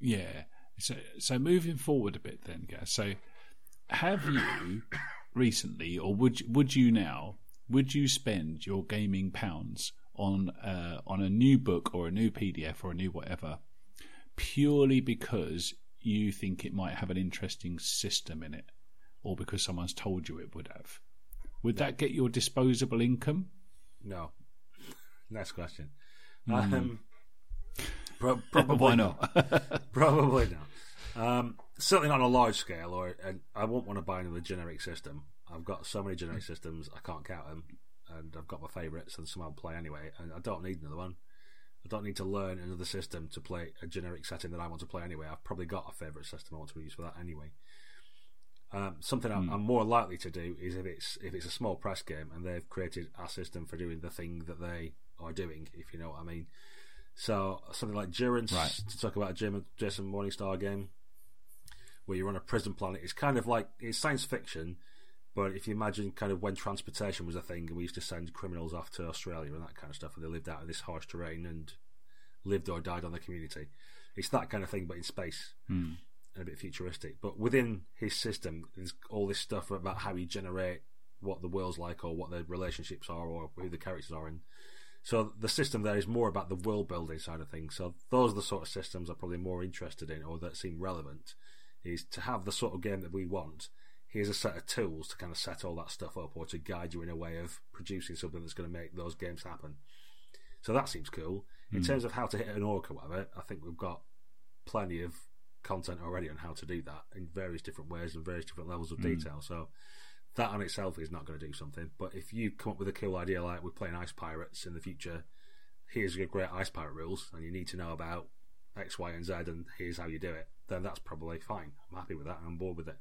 Yeah. So, so moving forward a bit, then, guys. So, have you recently, or would would you now, would you spend your gaming pounds on uh, on a new book or a new PDF or a new whatever, purely because you think it might have an interesting system in it, or because someone's told you it would have? Would no. that get your disposable income? No. Next question. Mm. Um, pro- probably Why not? probably not. Um, certainly not on a large scale, or and I won't want to buy another generic system. I've got so many generic systems, I can't count them, and I've got my favourites, and some I'll play anyway, and I don't need another one. I don't need to learn another system to play a generic setting that I want to play anyway. I've probably got a favourite system I want to use for that anyway. Um, something. I'm, hmm. I'm, more likely to do is if it's if it's a small press game and they've created a system for doing the thing that they are doing, if you know what I mean. So something like Durance right. to talk about a Jason Morningstar game where you're on a prison planet. It's kind of like it's science fiction, but if you imagine kind of when transportation was a thing and we used to send criminals off to Australia and that kind of stuff, and they lived out in this harsh terrain and lived or died on the community, it's that kind of thing, but in space hmm. and a bit futuristic. But within his system, there's all this stuff about how you generate what the world's like or what the relationships are or who the characters are and so the system there is more about the world building side of things. So those are the sort of systems I'm probably more interested in or that seem relevant is to have the sort of game that we want. Here's a set of tools to kind of set all that stuff up or to guide you in a way of producing something that's going to make those games happen. So that seems cool. Mm. In hmm. terms of how to hit an orc or whatever, I think we've got plenty of content already on how to do that in various different ways and various different levels of mm. detail. So that on itself is not going to do something. But if you come up with a cool idea like we're playing Ice Pirates in the future, here's your great Ice Pirate rules, and you need to know about X, Y, and Z, and here's how you do it, then that's probably fine. I'm happy with that. I'm bored with it.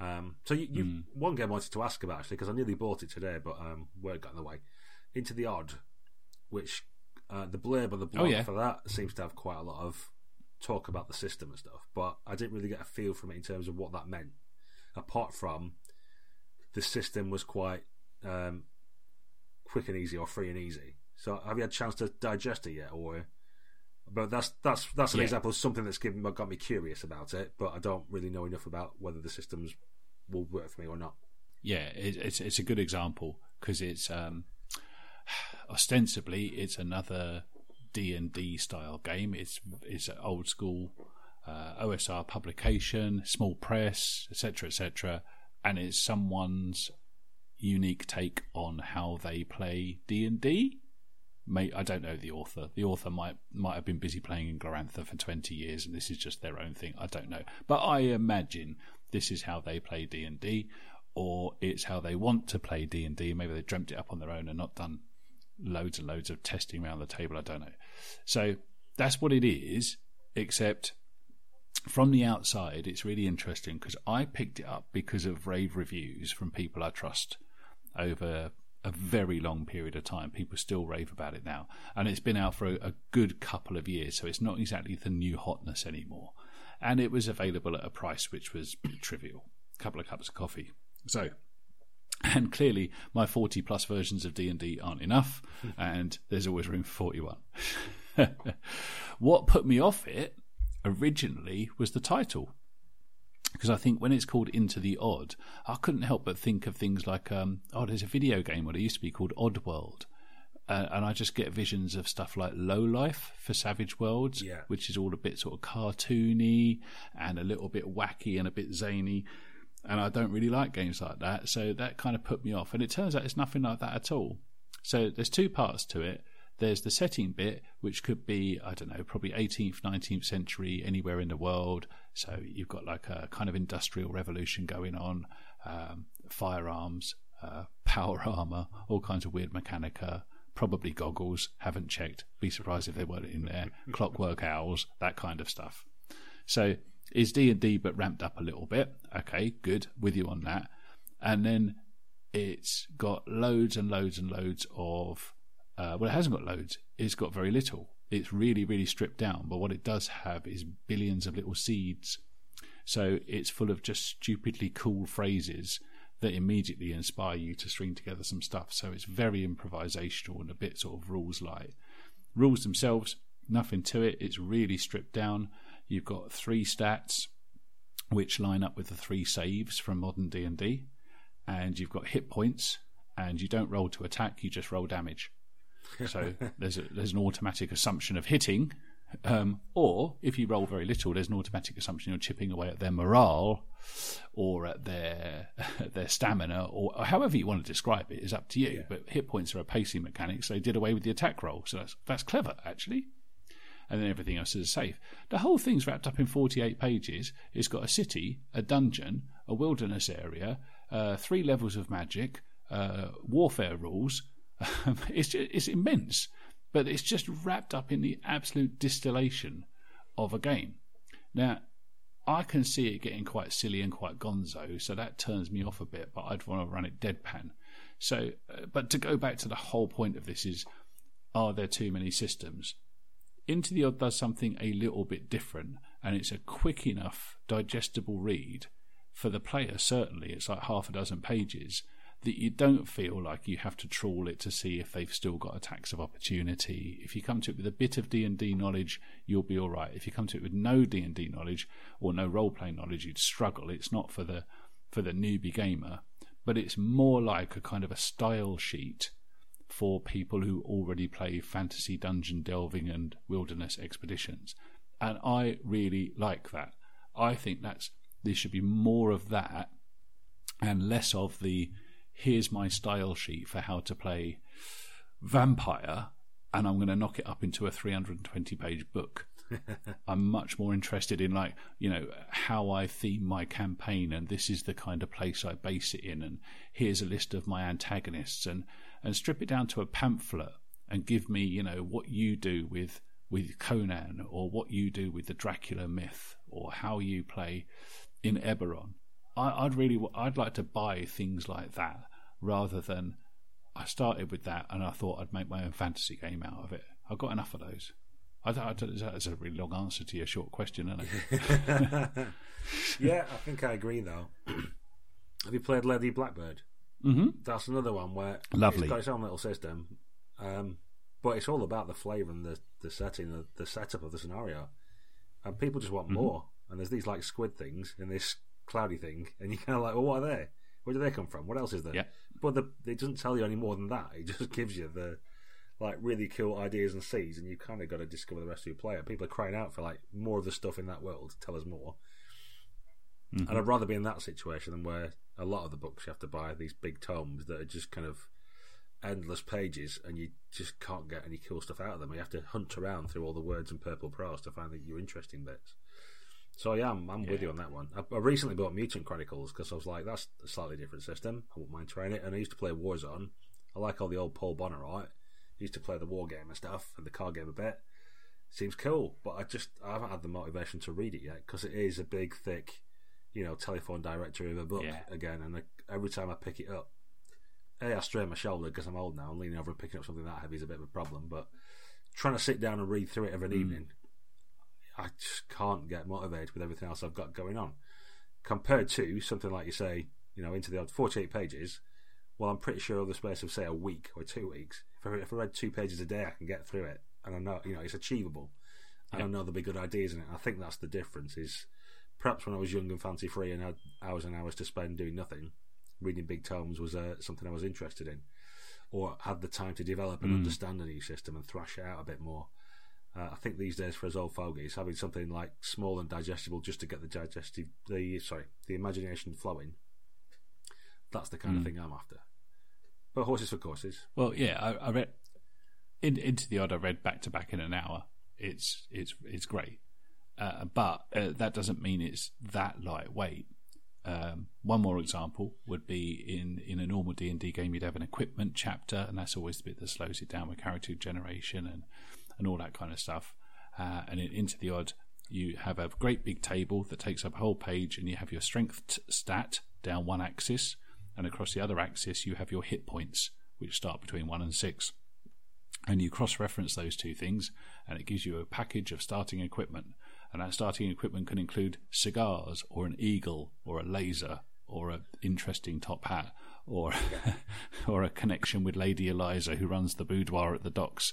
Um, so you, you mm. one game I wanted to ask about actually because I nearly bought it today, but um, word got in the way. Into the Odd, which uh, the blurb of the blog oh, yeah. for that seems to have quite a lot of talk about the system and stuff, but I didn't really get a feel from it in terms of what that meant, apart from the system was quite um, quick and easy or free and easy. So have you had a chance to digest it yet, or? But that's that's that's an yeah. example of something that's given got me curious about it, but I don't really know enough about whether the systems will work for me or not. Yeah, it, it's it's a good example because it's um, ostensibly it's another D and D style game. It's it's an old school uh, OSR publication, small press, etc., etc and it's someone's unique take on how they play D and D. I don't know the author. The author might might have been busy playing in Glorantha for twenty years, and this is just their own thing. I don't know, but I imagine this is how they play D and D, or it's how they want to play D and D. Maybe they dreamt it up on their own and not done loads and loads of testing around the table. I don't know. So that's what it is. Except from the outside, it's really interesting because I picked it up because of rave reviews from people I trust over a very long period of time. People still rave about it now, and it's been out for a, a good couple of years, so it's not exactly the new hotness anymore. And it was available at a price which was trivial, a couple of cups of coffee. So, and clearly my 40 plus versions of D&D aren't enough and there's always room for 41. what put me off it originally was the title. Because I think when it's called Into the Odd, I couldn't help but think of things like, um, oh, there's a video game, what it used to be called Oddworld. Uh, and I just get visions of stuff like Low Life for Savage Worlds, yeah. which is all a bit sort of cartoony and a little bit wacky and a bit zany. And I don't really like games like that. So that kind of put me off. And it turns out it's nothing like that at all. So there's two parts to it. There's the setting bit, which could be, I don't know, probably 18th, 19th century, anywhere in the world. So you've got like a kind of industrial revolution going on, um, firearms, uh, power armor, all kinds of weird mechanica, probably goggles, haven't checked, be surprised if they weren't in there, clockwork owls, that kind of stuff. So is D&D but ramped up a little bit. Okay, good, with you on that. And then it's got loads and loads and loads of uh, well, it hasn't got loads. It's got very little. It's really, really stripped down. But what it does have is billions of little seeds. So it's full of just stupidly cool phrases that immediately inspire you to string together some stuff. So it's very improvisational and a bit sort of rules light. Rules themselves, nothing to it. It's really stripped down. You've got three stats which line up with the three saves from modern D&D and you've got hit points and you don't roll to attack, you just roll damage. So there's a, there's an automatic assumption of hitting um, or if you roll very little, there's an automatic assumption you're chipping away at their morale or at their their stamina, or, or however you want to describe it is up to you. Yeah. But hit points are a pacing mechanic, so they did away with the attack roll. So that's that's clever actually. And then everything else is safe. The whole thing's wrapped up in 48 pages. It's got a city, a dungeon, a wilderness area, uh, three levels of magic, uh, warfare rules. it's just, it's immense but it's just wrapped up in the absolute distillation of a game. Now, I can see it getting quite silly and quite gonzo, so that turns me off a bit, but I'd want to run it deadpan. So, uh, but to go back to the whole point of this is are there too many systems? Into the Odd does something a little bit different, and it's a quick enough, digestible read for the player, certainly. It's like half a dozen pages that you don't feel like you have to trawl it to see if they've still got attacks of opportunity. If you come to it with a bit of D and D knowledge, you'll be all right. If you come to it with no D and D knowledge or no role playing knowledge, you'd struggle. It's not for the for the newbie gamer, but it's more like a kind of a style sheet for people who already play fantasy dungeon delving and wilderness expeditions. And I really like that. I think that's there should be more of that and less of the here's my style sheet for how to play vampire and I'm going to knock it up into a 320 page book. I'm much more interested in like, you know, how I theme my campaign and this is the kind of place I base it in and here's a list of my antagonists and and strip it down to a pamphlet and give me, you know, what you do with with Conan or what you do with the Dracula myth or how you play in Eberron. I, would really, I'd like to buy things like that rather than I started with that and I thought I'd make my own fantasy game out of it. I've got enough of those. I thought that's a really long answer to your short question, isn't it? yeah, I think I agree. Though, have you played Lady Blackbird? Mm-hmm. That's another one where Lovely. it's got its own little system, um, but it's all about the flavour and the the setting, the, the setup of the scenario, and people just want mm-hmm. more. And there's these like squid things in this cloudy thing, and you're kind of like, well, what are they? Where do they come from? What else is there? Yeah. But the, it doesn't tell you any more than that. It just gives you the like really cool ideas and seeds, and you kind of got to discover the rest of your player. People are crying out for like more of the stuff in that world. Tell us more. Mm-hmm. And I'd rather be in that situation than where a lot of the books you have to buy these big tomes that are just kind of endless pages, and you just can't get any cool stuff out of them. You have to hunt around through all the words and purple prose to find the, your interesting bits. So yeah, I'm, I'm yeah. with you on that one. I, I recently bought Mutant Chronicles because I was like, that's a slightly different system. I wouldn't mind trying it. And I used to play Warzone. I like all the old Paul Bonner, right? I used to play the war game and stuff and the card game a bit. Seems cool, but I just I haven't had the motivation to read it yet because it is a big, thick, you know, telephone directory of a book yeah. again. And every time I pick it up, a I strain my shoulder because I'm old now. and leaning over and picking up something that heavy is a bit of a problem. But trying to sit down and read through it every mm. evening I just can't get motivated with everything else I've got going on. Compared to something like you say, you know, into the odd 48 pages, well, I'm pretty sure over the space of, say, a week or two weeks, if I, if I read two pages a day, I can get through it. And I know, you know, it's achievable. And I know there'll be good ideas in it. I think that's the difference is perhaps when I was young and fancy free and had hours and hours to spend doing nothing, reading big tomes was uh, something I was interested in. Or had the time to develop and mm. understand a new system and thrash it out a bit more. Uh, I think these days for us old fogies, having something like small and digestible just to get the digestive, the sorry, the imagination flowing. That's the kind mm. of thing I'm after. But horses for courses. Well, yeah, I, I read in, into the odd. I read back to back in an hour. It's it's it's great, uh, but uh, that doesn't mean it's that lightweight. Um, one more example would be in, in a normal D and D game, you'd have an equipment chapter, and that's always the bit that slows it down with character generation and and all that kind of stuff. Uh, and in, into the odd, you have a great big table that takes up a whole page, and you have your strength t- stat down one axis, and across the other axis, you have your hit points, which start between one and six. And you cross reference those two things, and it gives you a package of starting equipment. And that starting equipment can include cigars, or an eagle, or a laser, or an interesting top hat, or or a connection with Lady Eliza, who runs the boudoir at the docks.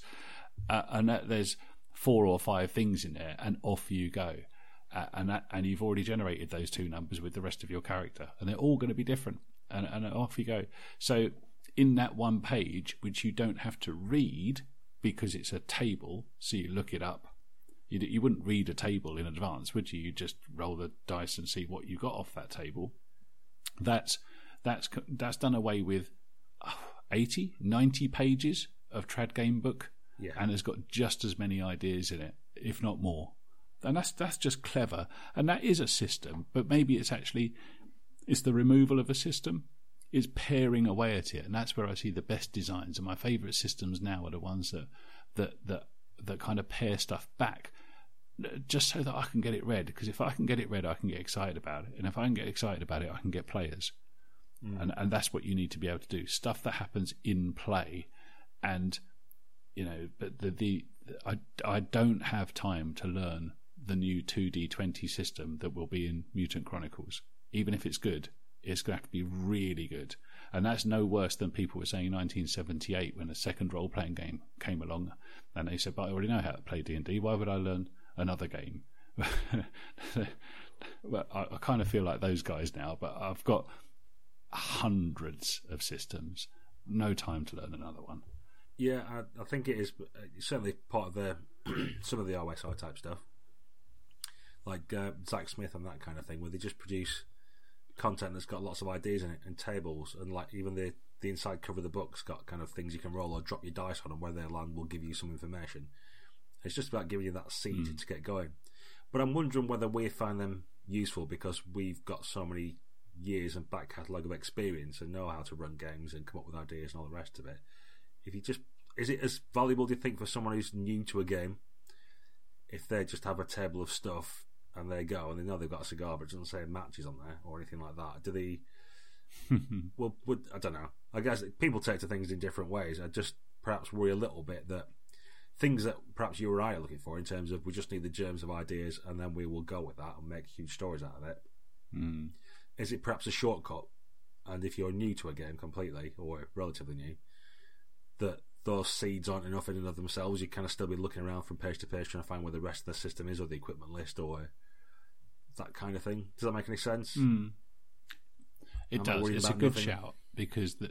Uh, and that, there's four or five things in there, and off you go. Uh, and that, and you've already generated those two numbers with the rest of your character, and they're all going to be different. And, and off you go. So in that one page, which you don't have to read because it's a table, so you look it up. You, you wouldn't read a table in advance, would you? You just roll the dice and see what you got off that table. That's that's that's done away with uh, 80, 90 pages of trad game book, Yeah. and has got just as many ideas in it, if not more. And that's that's just clever, and that is a system. But maybe it's actually it's the removal of a system, is paring away at it, and that's where I see the best designs. And my favourite systems now are the ones that that that that kind of pair stuff back, uh, just so that I can get it read. Because if I can get it read, I can get excited about it, and if I can get excited about it, I can get players. Mm. And and that's what you need to be able to do. Stuff that happens in play, and you know, but the the I I don't have time to learn the new two D twenty system that will be in Mutant Chronicles. Even if it's good, it's going to have to be really good, and that's no worse than people were saying in 1978 when a second role playing game came along, and they said, "But I already know how to play D and D. Why would I learn another game?" well, I, I kind of feel like those guys now, but I've got hundreds of systems. No time to learn another one. Yeah, I, I think it is uh, certainly part of the some of the OSR type stuff, like uh, Zak Smith and that kind of thing, where they just produce content that's got lots of ideas in it and tables, and like even the the inside cover of the book's got kind of things you can roll or drop your dice on, and where they land will give you some information. It's just about giving you that seed to get going. But I'm wondering whether we find them useful because we've got so many years and back catalogue of experience and know how to run games and come up with ideas and all the rest of it. If you just is it as valuable do you think for someone who's new to a game if they just have a table of stuff and they go and they know they've got a cigar but it doesn't say matches on there or anything like that? Do they well would I don't know. I guess people take to things in different ways. I just perhaps worry a little bit that things that perhaps you or I are looking for in terms of we just need the germs of ideas and then we will go with that and make huge stories out of it. Mm. Is it perhaps a shortcut? And if you're new to a game completely or relatively new, that those seeds aren't enough in and of themselves. You kind of still be looking around from page to page trying to find where the rest of the system is or the equipment list or that kind of thing. Does that make any sense? Hmm. It I'm does. It's a good nothing. shout because the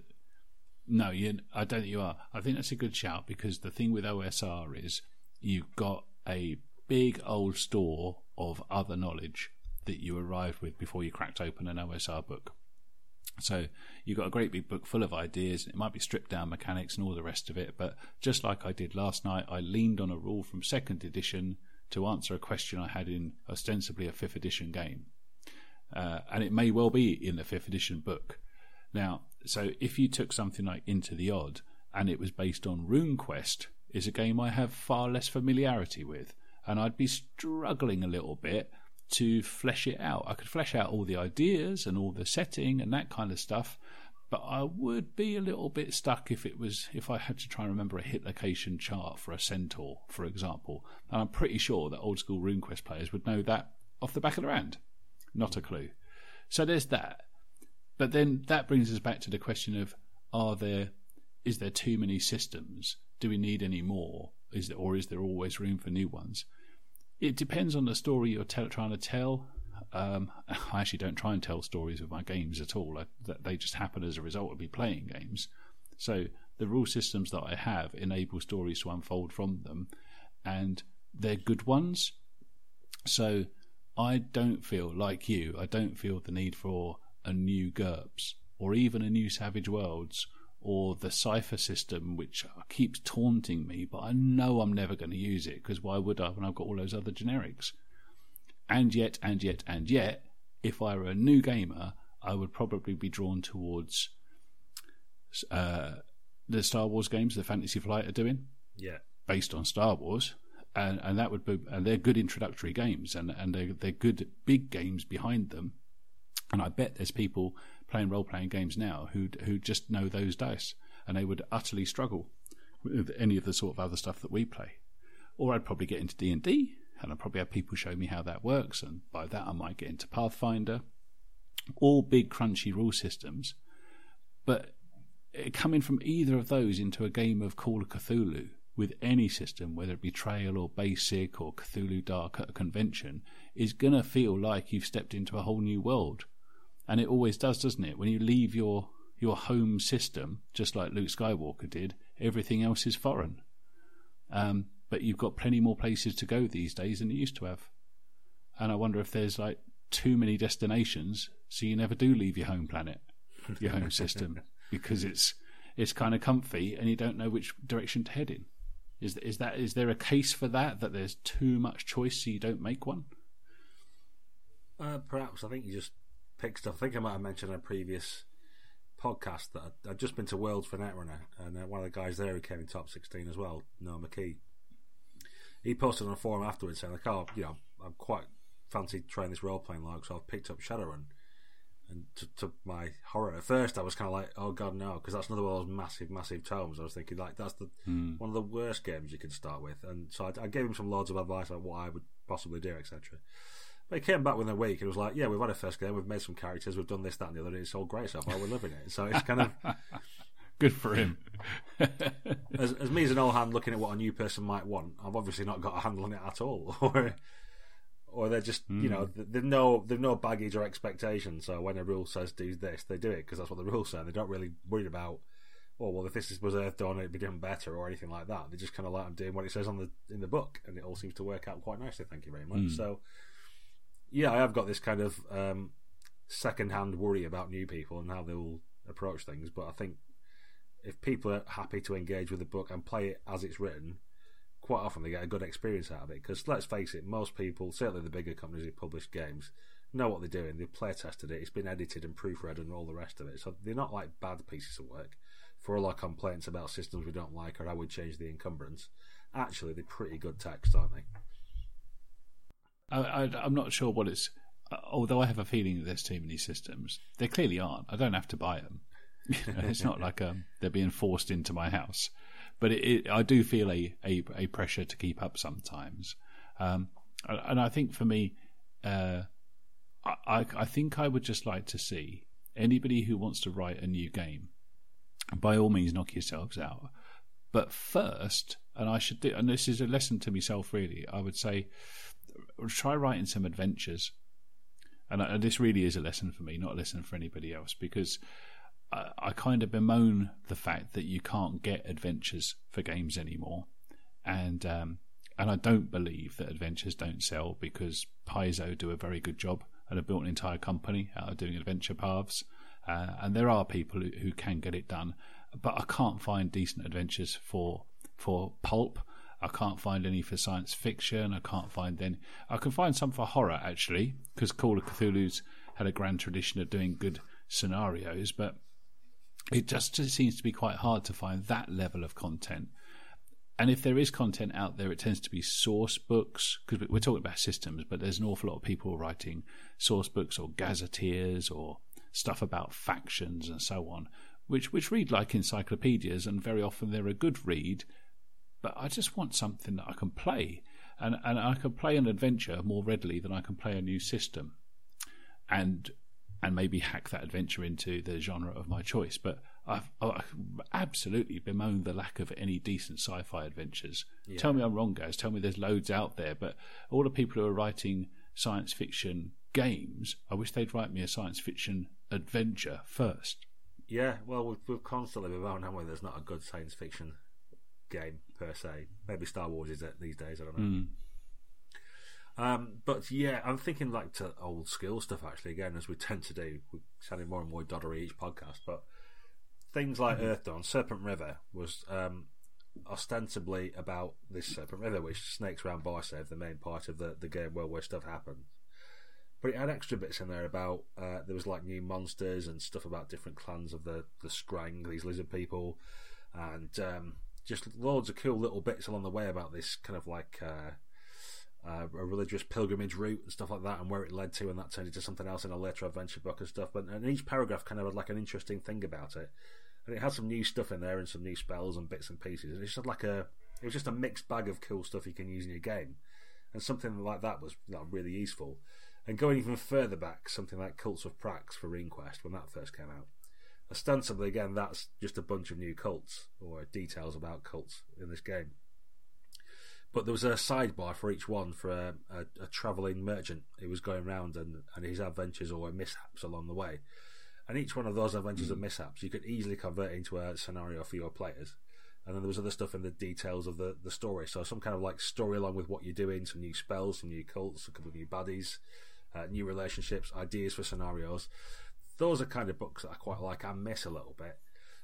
no, you. I don't think you are. I think that's a good shout because the thing with OSR is you've got a big old store of other knowledge that you arrived with before you cracked open an OSR book. So you've got a great big book full of ideas. It might be stripped down mechanics and all the rest of it, but just like I did last night, I leaned on a rule from second edition to answer a question I had in ostensibly a fifth edition game. Uh, and it may well be in the fifth edition book. Now, so if you took something like Into the Odd and it was based on RuneQuest, is a game I have far less familiarity with, and I'd be struggling a little bit to flesh it out. I could flesh out all the ideas and all the setting and that kind of stuff, but I would be a little bit stuck if it was if I had to try and remember a hit location chart for a centaur, for example. And I'm pretty sure that old school RuneQuest players would know that off the back of their hand. Not a clue. So there's that. But then that brings us back to the question of are there is there too many systems? Do we need any more? Is there, or is there always room for new ones? It depends on the story you're tell, trying to tell. Um, I actually don't try and tell stories with my games at all. I, they just happen as a result of me playing games. So the rule systems that I have enable stories to unfold from them, and they're good ones. So I don't feel like you. I don't feel the need for a new GURPS or even a new Savage Worlds or the Cipher system, which keeps taunting me. But I know I'm never going to use it because why would I when I've got all those other generics? And yet, and yet, and yet, if I were a new gamer, I would probably be drawn towards uh, the Star Wars games the Fantasy Flight are doing Yeah. based on Star Wars, and and that would be and they're good introductory games, and and they're they're good big games behind them, and I bet there's people playing role playing games now who who just know those dice, and they would utterly struggle with any of the sort of other stuff that we play, or I'd probably get into D and D and I'd probably have people show me how that works, and by that I might get into Pathfinder. All big crunchy rule systems, but coming from either of those into a game of Call of Cthulhu with any system, whether it be Trail or Basic or Cthulhu Dark at a convention, is going to feel like you've stepped into a whole new world. And it always does, doesn't it? When you leave your, your home system, just like Luke Skywalker did, everything else is foreign. Um, but you've got plenty more places to go these days than you used to have. And I wonder if there's like too many destinations, so you never do leave your home planet, your home system, because it's it's kind of comfy and you don't know which direction to head in. Is is that is there a case for that that there's too much choice so you don't make one? Uh, perhaps I think you just pick stuff. I think I might have mentioned in a previous podcast that I'd, I'd just been to Worlds for Netrunner, and uh, one of the guys there who came in top sixteen as well, Noah McKee. He posted on a forum afterwards saying like, "Oh, you know, I'm quite fancy trying this role playing log, so I've picked up Shadowrun." And to, to, my horror, at first I was kind of like, "Oh God, no!" Because that's another one of those massive, massive tomes. I was thinking like that's the mm. one of the worst games you can start with. And so I, I gave him some loads of advice on what I would possibly do, etc. But he came back within a week and was like, "Yeah, we've had a first game, we've made some characters, we've done this, that, and the other. It's all great so far. We're loving it." So it's kind of good for him. as, as, me as an old hand looking at what a new person might want, I've obviously not got a handle on it at all, or or they're just mm. you know hmm. they've no they've no baggage or expectation. So when a rule says do this, they do it because that's what the rule says. They don't really worry about. Oh well, if this was Earthdawn, it'd be done better or anything like that. They just kind of like I'm doing what it says on the in the book, and it all seems to work out quite nicely. Thank you very much. Mm. So yeah, I have got this kind of um, second-hand worry about new people and how they will approach things. But I think if people are happy to engage with the book and play it as it's written, quite often they get a good experience out of it. Because let's face it, most people, certainly the bigger companies who publish games, know what they're doing. They've play tested it. It's been edited and proofread and all the rest of it. So they're not like bad pieces of work. For all our complaints about systems we don't like or how we change the encumbrance, actually they're pretty good text, aren't they? I, am not sure what it's. Uh, although I have a feeling that there's too many systems, there clearly aren't. I don't have to buy them. it's not like um, they're being forced into my house, but it, it, I do feel a, a, a pressure to keep up sometimes. Um, and I think for me, uh, I I think I would just like to see anybody who wants to write a new game. By all means, knock yourselves out. But first, and I should do, and this is a lesson to myself really. I would say try writing some adventures. And, and this really is a lesson for me, not a lesson for anybody else, because I, I kind of bemoan the fact that you can't get adventures for games anymore, and um, and I don't believe that adventures don't sell because Paizo do a very good job and have built an entire company out of doing adventure paths. Uh, and there are people who, who, can get it done, but I can't find decent adventures for for pulp I can't find any for science fiction. I can't find any. I can find some for horror actually, because Call of Cthulhu's had a grand tradition of doing good scenarios, but it just seems to be quite hard to find that level of content. And if there is content out there, it tends to be source books because we're talking about systems, but there's an awful lot of people writing source books or gazetteers or stuff about factions and so on, which which read like encyclopedias, and very often they're a good read, but I just want something that I can play. And, and I can play an adventure more readily than I can play a new system. And and maybe hack that adventure into the genre of my choice. But I've, I've absolutely bemoaned the lack of any decent sci-fi adventures. Yeah. Tell me I'm wrong, guys. Tell me there's loads out there. But all the people who are writing science fiction games, I wish they'd write me a science fiction adventure first. Yeah, well, we've, we've constantly bemoaned, haven't we? There's not a good science fiction game per se. Maybe Star Wars is it these days. I don't know. Mm. Um, but yeah, I'm thinking like to old school stuff actually. Again, as we tend to do, we're sounding more and more doddery each podcast. But things like mm-hmm. Earthdawn, Serpent River was um, ostensibly about this Serpent River, which snakes around Barsaive, the main part of the the game world where stuff happens. But it had extra bits in there about uh, there was like new monsters and stuff about different clans of the the Skrang, these lizard people, and um, just loads of cool little bits along the way about this kind of like uh, uh, a religious pilgrimage route and stuff like that, and where it led to, and that turned into something else in a later adventure book and stuff. But and each paragraph kind of had like an interesting thing about it, and it had some new stuff in there and some new spells and bits and pieces. And it's just like a it was just a mixed bag of cool stuff you can use in your game. and something like that was like, really useful. And going even further back, something like Cults of Prax for RuneQuest when that first came out. Ostensibly, again, that's just a bunch of new cults or details about cults in this game. But there was a sidebar for each one for a, a, a travelling merchant who was going around and, and his adventures or mishaps along the way. And each one of those adventures mm. and mishaps you could easily convert into a scenario for your players. And then there was other stuff in the details of the, the story. So some kind of like story along with what you're doing, some new spells, some new cults, a couple of new baddies, uh, new relationships, ideas for scenarios. Those are kind of books that I quite like I miss a little bit.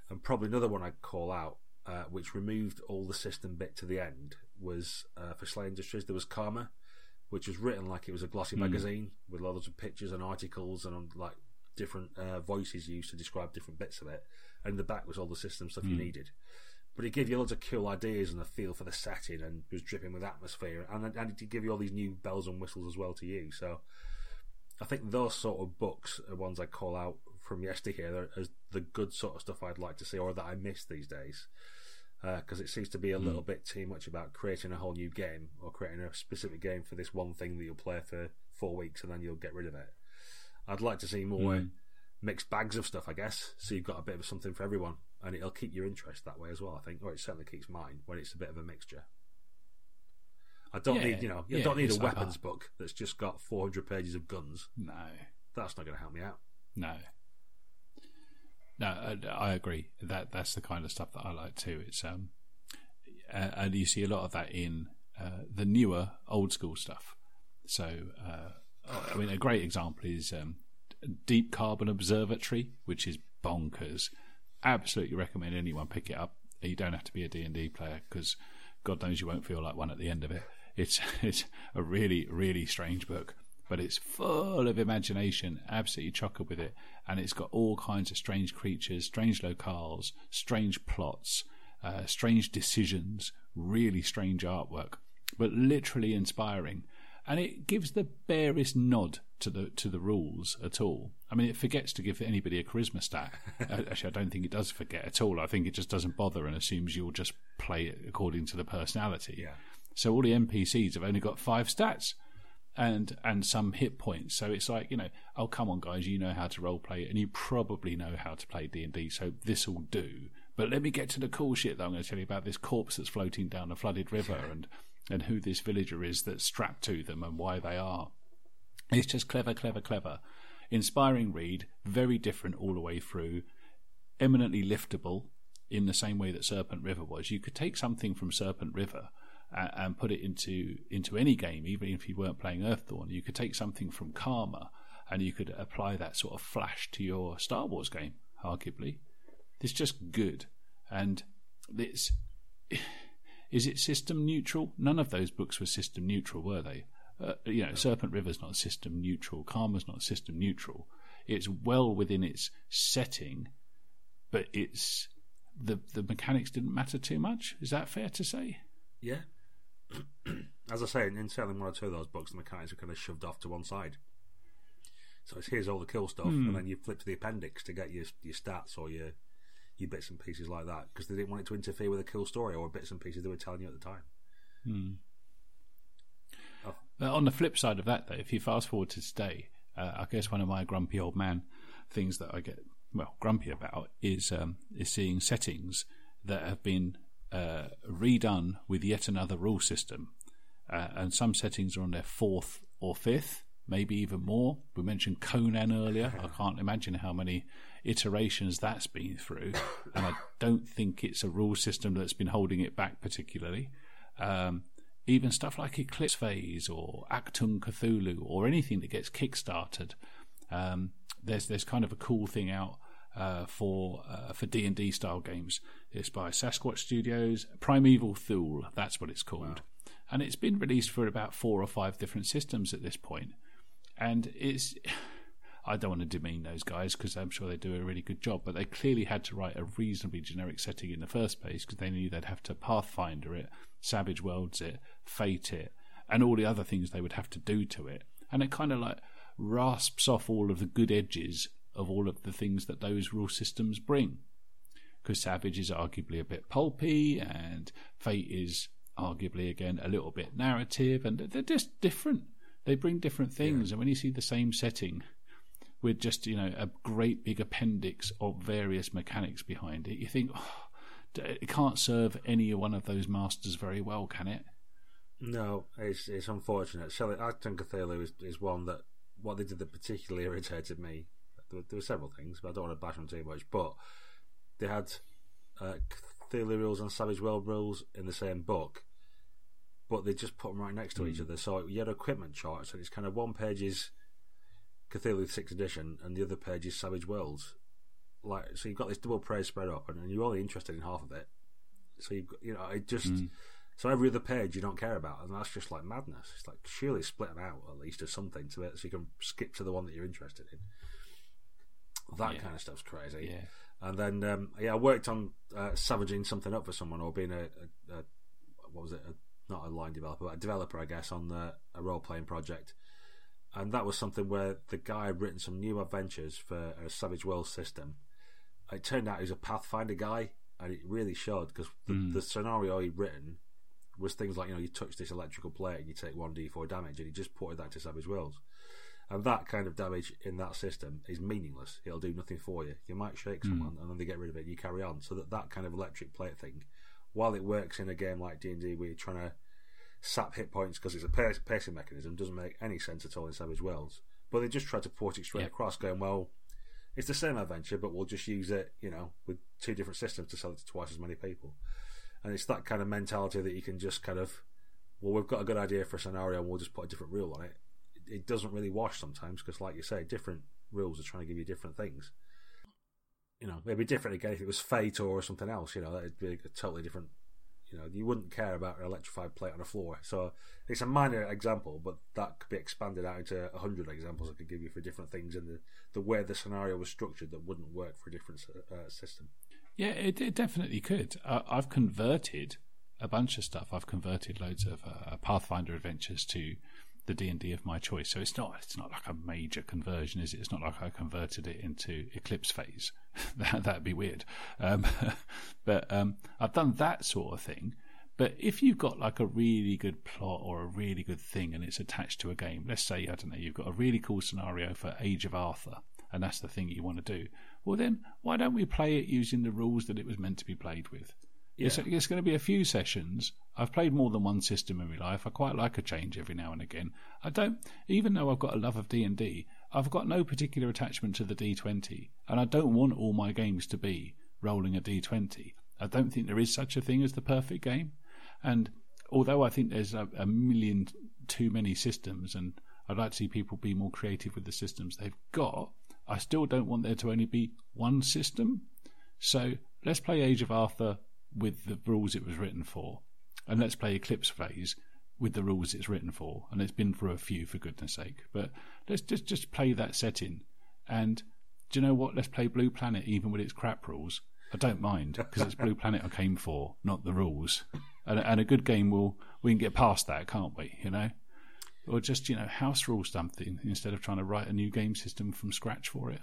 And probably another one I'd call out, uh, which removed all the system bit to the end, was uh, for SLA Industries. There was Karma, which was written like it was a glossy mm. magazine with loads of pictures and articles and um, like different uh, voices used to describe different bits of it. And in the back was all the system stuff mm. you hmm. needed. But it gave you loads of cool ideas and a feel for the setting and was dripping with atmosphere. And, and it did give you all these new bells and whistles as well to use. So I think those sort of books are ones I call out from yesteryear as the good sort of stuff I'd like to see or that I miss these days because uh, it seems to be a little mm. bit too much about creating a whole new game or creating a specific game for this one thing that you'll play for four weeks and then you'll get rid of it. I'd like to see more mm. mixed bags of stuff, I guess, so you've got a bit of something for everyone, and it'll keep your interest that way as well. I think, or it certainly keeps mine when it's a bit of a mixture. I don't yeah, need, you know, you yeah, don't need a weapons book that's just got 400 pages of guns. No, that's not going to help me out. No, no, I agree. That that's the kind of stuff that I like too. It's um, and you see a lot of that in uh, the newer old school stuff. So, uh, I mean, a great example is um, Deep Carbon Observatory, which is bonkers. Absolutely recommend anyone pick it up. You don't have to be a D and D player because God knows you won't feel like one at the end of it. It's it's a really really strange book but it's full of imagination, absolutely chocker with it, and it's got all kinds of strange creatures, strange locales, strange plots, uh, strange decisions, really strange artwork, but literally inspiring. And it gives the barest nod to the to the rules at all. I mean, it forgets to give anybody a charisma stat. Actually, I don't think it does forget at all. I think it just doesn't bother and assumes you'll just play it according to the personality. Yeah. So all the NPCs have only got five stats and and some hit points. So it's like you know, oh come on guys, you know how to role play, and you probably know how to play D and D, so this will do. But let me get to the cool shit that I'm going to tell you about this corpse that's floating down a flooded river, and and who this villager is that's strapped to them and why they are. It's just clever, clever, clever, inspiring read, very different all the way through, eminently liftable in the same way that Serpent River was. You could take something from Serpent River and, and put it into into any game, even if you weren't playing Earthdawn. You could take something from Karma and you could apply that sort of flash to your Star Wars game. Arguably, it's just good, and it's. Is it system neutral? None of those books were system neutral, were they? Uh, you know, Serpent River's not system neutral. Karma's not system neutral. It's well within its setting, but it's the the mechanics didn't matter too much. Is that fair to say? Yeah, as I say, in certainly one or two of those books, the mechanics are kind of shoved off to one side. So it's here's all the kill stuff, mm. and then you flip to the appendix to get your your stats or your your bits and pieces like that because they didn't want it to interfere with a kill story or bits and pieces they were telling you at the time. Mm. Oh. on the flip side of that, though, if you fast forward to today, uh, I guess one of my grumpy old man things that I get well grumpy about is um, is seeing settings that have been uh, redone with yet another rule system. Uh, and some settings are on their fourth or fifth, maybe even more. We mentioned Conan earlier. I can't imagine how many iterations that's been through. And I don't think it's a rule system that's been holding it back particularly. Um, even stuff like Eclipse Phase or Achtung Cthulhu or anything that gets kickstarted. Um, there's there's kind of a cool thing out uh, for uh, for D and D style games. It's by Sasquatch Studios, Primeval Thule. That's what it's called, wow. and it's been released for about four or five different systems at this point. And it's I don't want to demean those guys because I'm sure they do a really good job, but they clearly had to write a reasonably generic setting in the first place because they knew they'd have to Pathfinder it, Savage Worlds it, Fate it, and all the other things they would have to do to it. And it kind of like rasps off all of the good edges of all of the things that those rule systems bring. Because Savage is arguably a bit pulpy, and Fate is arguably again a little bit narrative, and they're just different. They bring different things, yeah. and when you see the same setting with just you know a great big appendix of various mechanics behind it, you think oh, it can't serve any one of those masters very well, can it? No, it's it's unfortunate. Shelley Achtung Cthulhu is, is one that what they did that particularly irritated me. There, there were several things, but I don't want to bash them too much. But they had uh, Cthulhu rules and Savage World rules in the same book, but they just put them right next to mm. each hmm. other. So you had equipment charts, and it's kind of one page is Cthulhu Sixth Edition, and the other page is Savage Worlds. Like, so you've got this double praise spread up, and, and you're only interested in half of it. So you you know it just. Mm. So every other page you don't care about, and that's just like madness. It's like surely split them out at least or something to it, so you can skip to the one that you're interested in. That yeah. kind of stuff's crazy. Yeah. And then um, yeah, I worked on uh, savaging something up for someone or being a, a, a what was it? A, not a line developer, but a developer, I guess, on the, a role playing project. And that was something where the guy had written some new adventures for a Savage World system. It turned out he was a Pathfinder guy, and it really showed because the, mm. the scenario he'd written was things like you know you touch this electrical plate and you take one d4 damage, and he just ported that to Savage Worlds. And that kind of damage in that system is meaningless. It'll do nothing for you. You might shake mm. someone and then they get rid of it and you carry on. So that that kind of electric plate thing, while it works in a game like D&D where you're trying to sap hit points because it's a pacing mechanism, doesn't make any sense at all in Savage Worlds. But they just try to port it straight yep. across going, well, it's the same adventure, but we'll just use it, you know, with two different systems to sell it to twice as many people. And it's that kind of mentality that you can just kind of, well, we've got a good idea for a scenario and we'll just put a different rule on it. It doesn't really wash sometimes because, like you say, different rules are trying to give you different things. You know, maybe different again if it was Fate or something else. You know, that'd be a totally different. You know, you wouldn't care about an electrified plate on a floor. So it's a minor example, but that could be expanded out into a hundred examples I could give you for different things and the the way the scenario was structured that wouldn't work for a different uh, system. Yeah, it, it definitely could. Uh, I've converted a bunch of stuff. I've converted loads of uh, Pathfinder adventures to the D and D of my choice. So it's not it's not like a major conversion, is it? It's not like I converted it into Eclipse phase. that that'd be weird. Um, but um, I've done that sort of thing. But if you've got like a really good plot or a really good thing and it's attached to a game, let's say I don't know, you've got a really cool scenario for Age of Arthur, and that's the thing you want to do well, then why don't we play it using the rules that it was meant to be played with? Yeah. It's, it's going to be a few sessions. I've played more than one system in my life. I quite like a change every now and again. I don't, even though I've got a love of D and D, I've got no particular attachment to the D20, and I don't want all my games to be rolling a D20. I don't think there is such a thing as the perfect game, and although I think there's a, a million too many systems, and I'd like to see people be more creative with the systems they've got. I still don't want there to only be one system. So let's play Age of Arthur with the rules it was written for, and let's play Eclipse Phase with the rules it's written for. And it's been for a few, for goodness sake. But let's just just play that setting. And do you know what? Let's play Blue Planet even with its crap rules. I don't mind because it's Blue Planet I came for, not the rules. And, and a good game will we can get past that, can't we? You know or just you know house rule something instead of trying to write a new game system from scratch for it.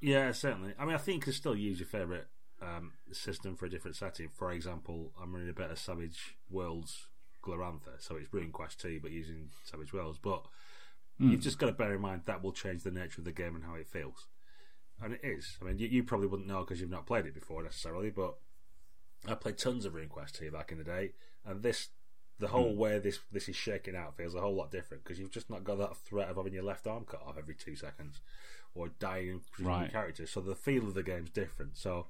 Yeah, certainly. I mean, I think you can still use your favorite um, system for a different setting. For example, I'm running a better Savage Worlds Glorantha, so it's RuneQuest 2, but using Savage Worlds. But mm. you've just got to bear in mind that will change the nature of the game and how it feels. And it is. I mean, you, you probably wouldn't know because you've not played it before necessarily, but I played tons of RuneQuest 2 back in the day, and this the whole mm. way this this is shaking out feels a whole lot different because you've just not got that threat of having your left arm cut off every two seconds or dying right. characters. So the feel of the game's different. So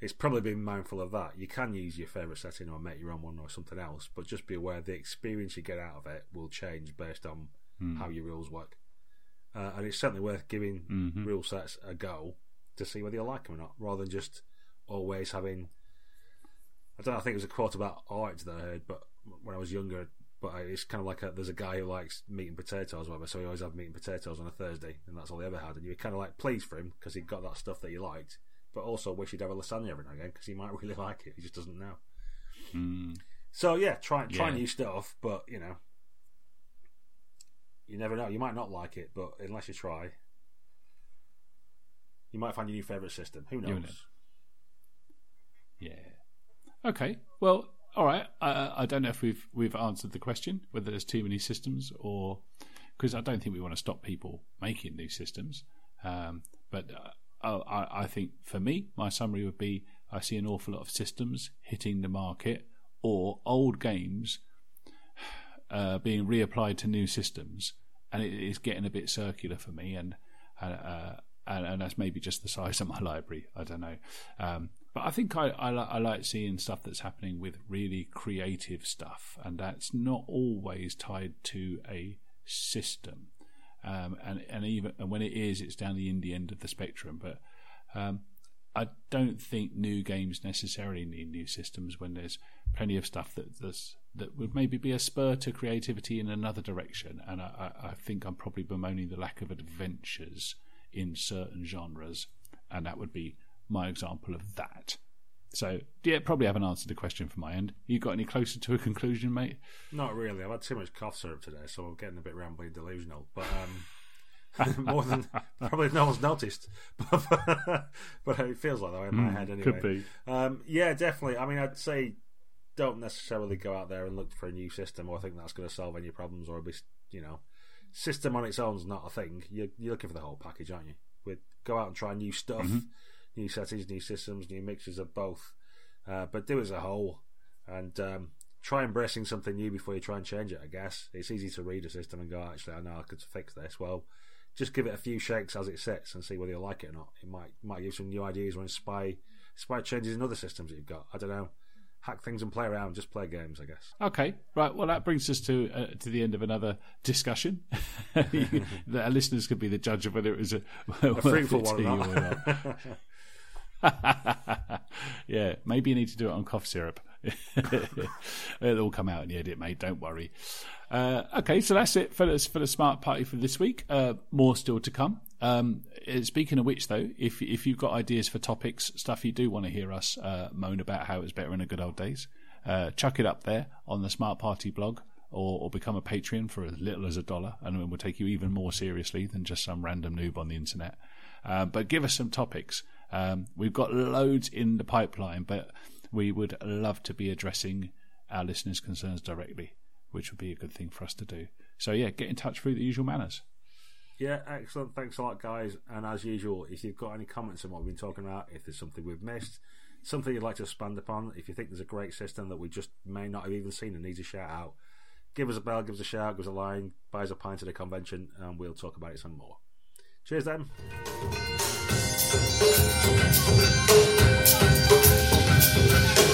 it's probably being mindful of that. You can use your favourite setting or make your own one or something else, but just be aware the experience you get out of it will change based on mm. how your rules work. Uh, and it's certainly worth giving mm-hmm. rule sets a go to see whether you like them or not, rather than just always having. I don't know. I think it was a quote about art that I heard, but when I was younger, but it's kind of like a, there's a guy who likes meat and potatoes, whatever. So he always had meat and potatoes on a Thursday, and that's all he ever had. And you were kind of like pleased for him because he got that stuff that he liked, but also wish he'd have a lasagna every now and again because he might really like it. He just doesn't know. Mm. So yeah, try try yeah. new stuff, but you know, you never know. You might not like it, but unless you try, you might find your new favorite system. Who knows? Yeah. Okay. Well, all right. I, I don't know if we've we've answered the question whether there's too many systems or because I don't think we want to stop people making new systems. Um, but uh, I, I think for me, my summary would be I see an awful lot of systems hitting the market or old games uh, being reapplied to new systems, and it is getting a bit circular for me. And uh, and, and, that's maybe just the size of my library. I don't know. Um, but I think I, I, I, like seeing stuff that's happening with really creative stuff, and that's not always tied to a system. Um, and and even and when it is, it's down the indie end of the spectrum. But um, I don't think new games necessarily need new systems when there's plenty of stuff that that would maybe be a spur to creativity in another direction. And I, I think I'm probably bemoaning the lack of adventures in certain genres, and that would be my example of that. So, yeah, probably haven't answered the question from my end. You got any closer to a conclusion, mate? Not really. I've had too much cough syrup today, so I'm getting a bit rambly and delusional. But um, more than probably no one's noticed, but, but it feels like that in my mm, head anyway. Could be. Um, yeah, definitely. I mean, I'd say don't necessarily go out there and look for a new system or think that's going to solve any problems or be, you know, system on its own is not a thing. You're, you're looking for the whole package, aren't you? With go out and try new stuff, mm-hmm. New settings, new systems, new mixtures of both. Uh, but do as a whole and um, try embracing something new before you try and change it. I guess it's easy to read a system and go, actually, I know I could fix this. Well, just give it a few shakes as it sits and see whether you like it or not. It might might give some new ideas or inspire inspire changes in other systems that you've got. I don't know hack things and play around, just play games, I guess. Okay, right. Well, that brings us to uh, to the end of another discussion. our listeners could be the judge of whether it was a, a fruitful one or not. yeah, maybe you need to do it on cough syrup. It'll all come out in the edit, mate. Don't worry. Uh, okay, so that's it for the, for the smart party for this week. Uh, more still to come. Um, uh, speaking of which, though, if if you've got ideas for topics, stuff you do want to hear us uh, moan about how it was better in the good old days, uh, chuck it up there on the Smart Party blog, or, or become a Patreon for as little as a dollar, and we'll take you even more seriously than just some random noob on the internet. Uh, but give us some topics. Um, we've got loads in the pipeline, but we would love to be addressing our listeners' concerns directly, which would be a good thing for us to do. So yeah, get in touch through the usual manners. Yeah, excellent. Thanks a lot, guys. And as usual, if you've got any comments on what we've been talking about, if there's something we've missed, something you'd like to expand upon, if you think there's a great system that we just may not have even seen and needs a shout out, give us a bell, give us a shout, give us a line, buy us a pint at the convention, and we'll talk about it some more. Cheers, then. Thank you.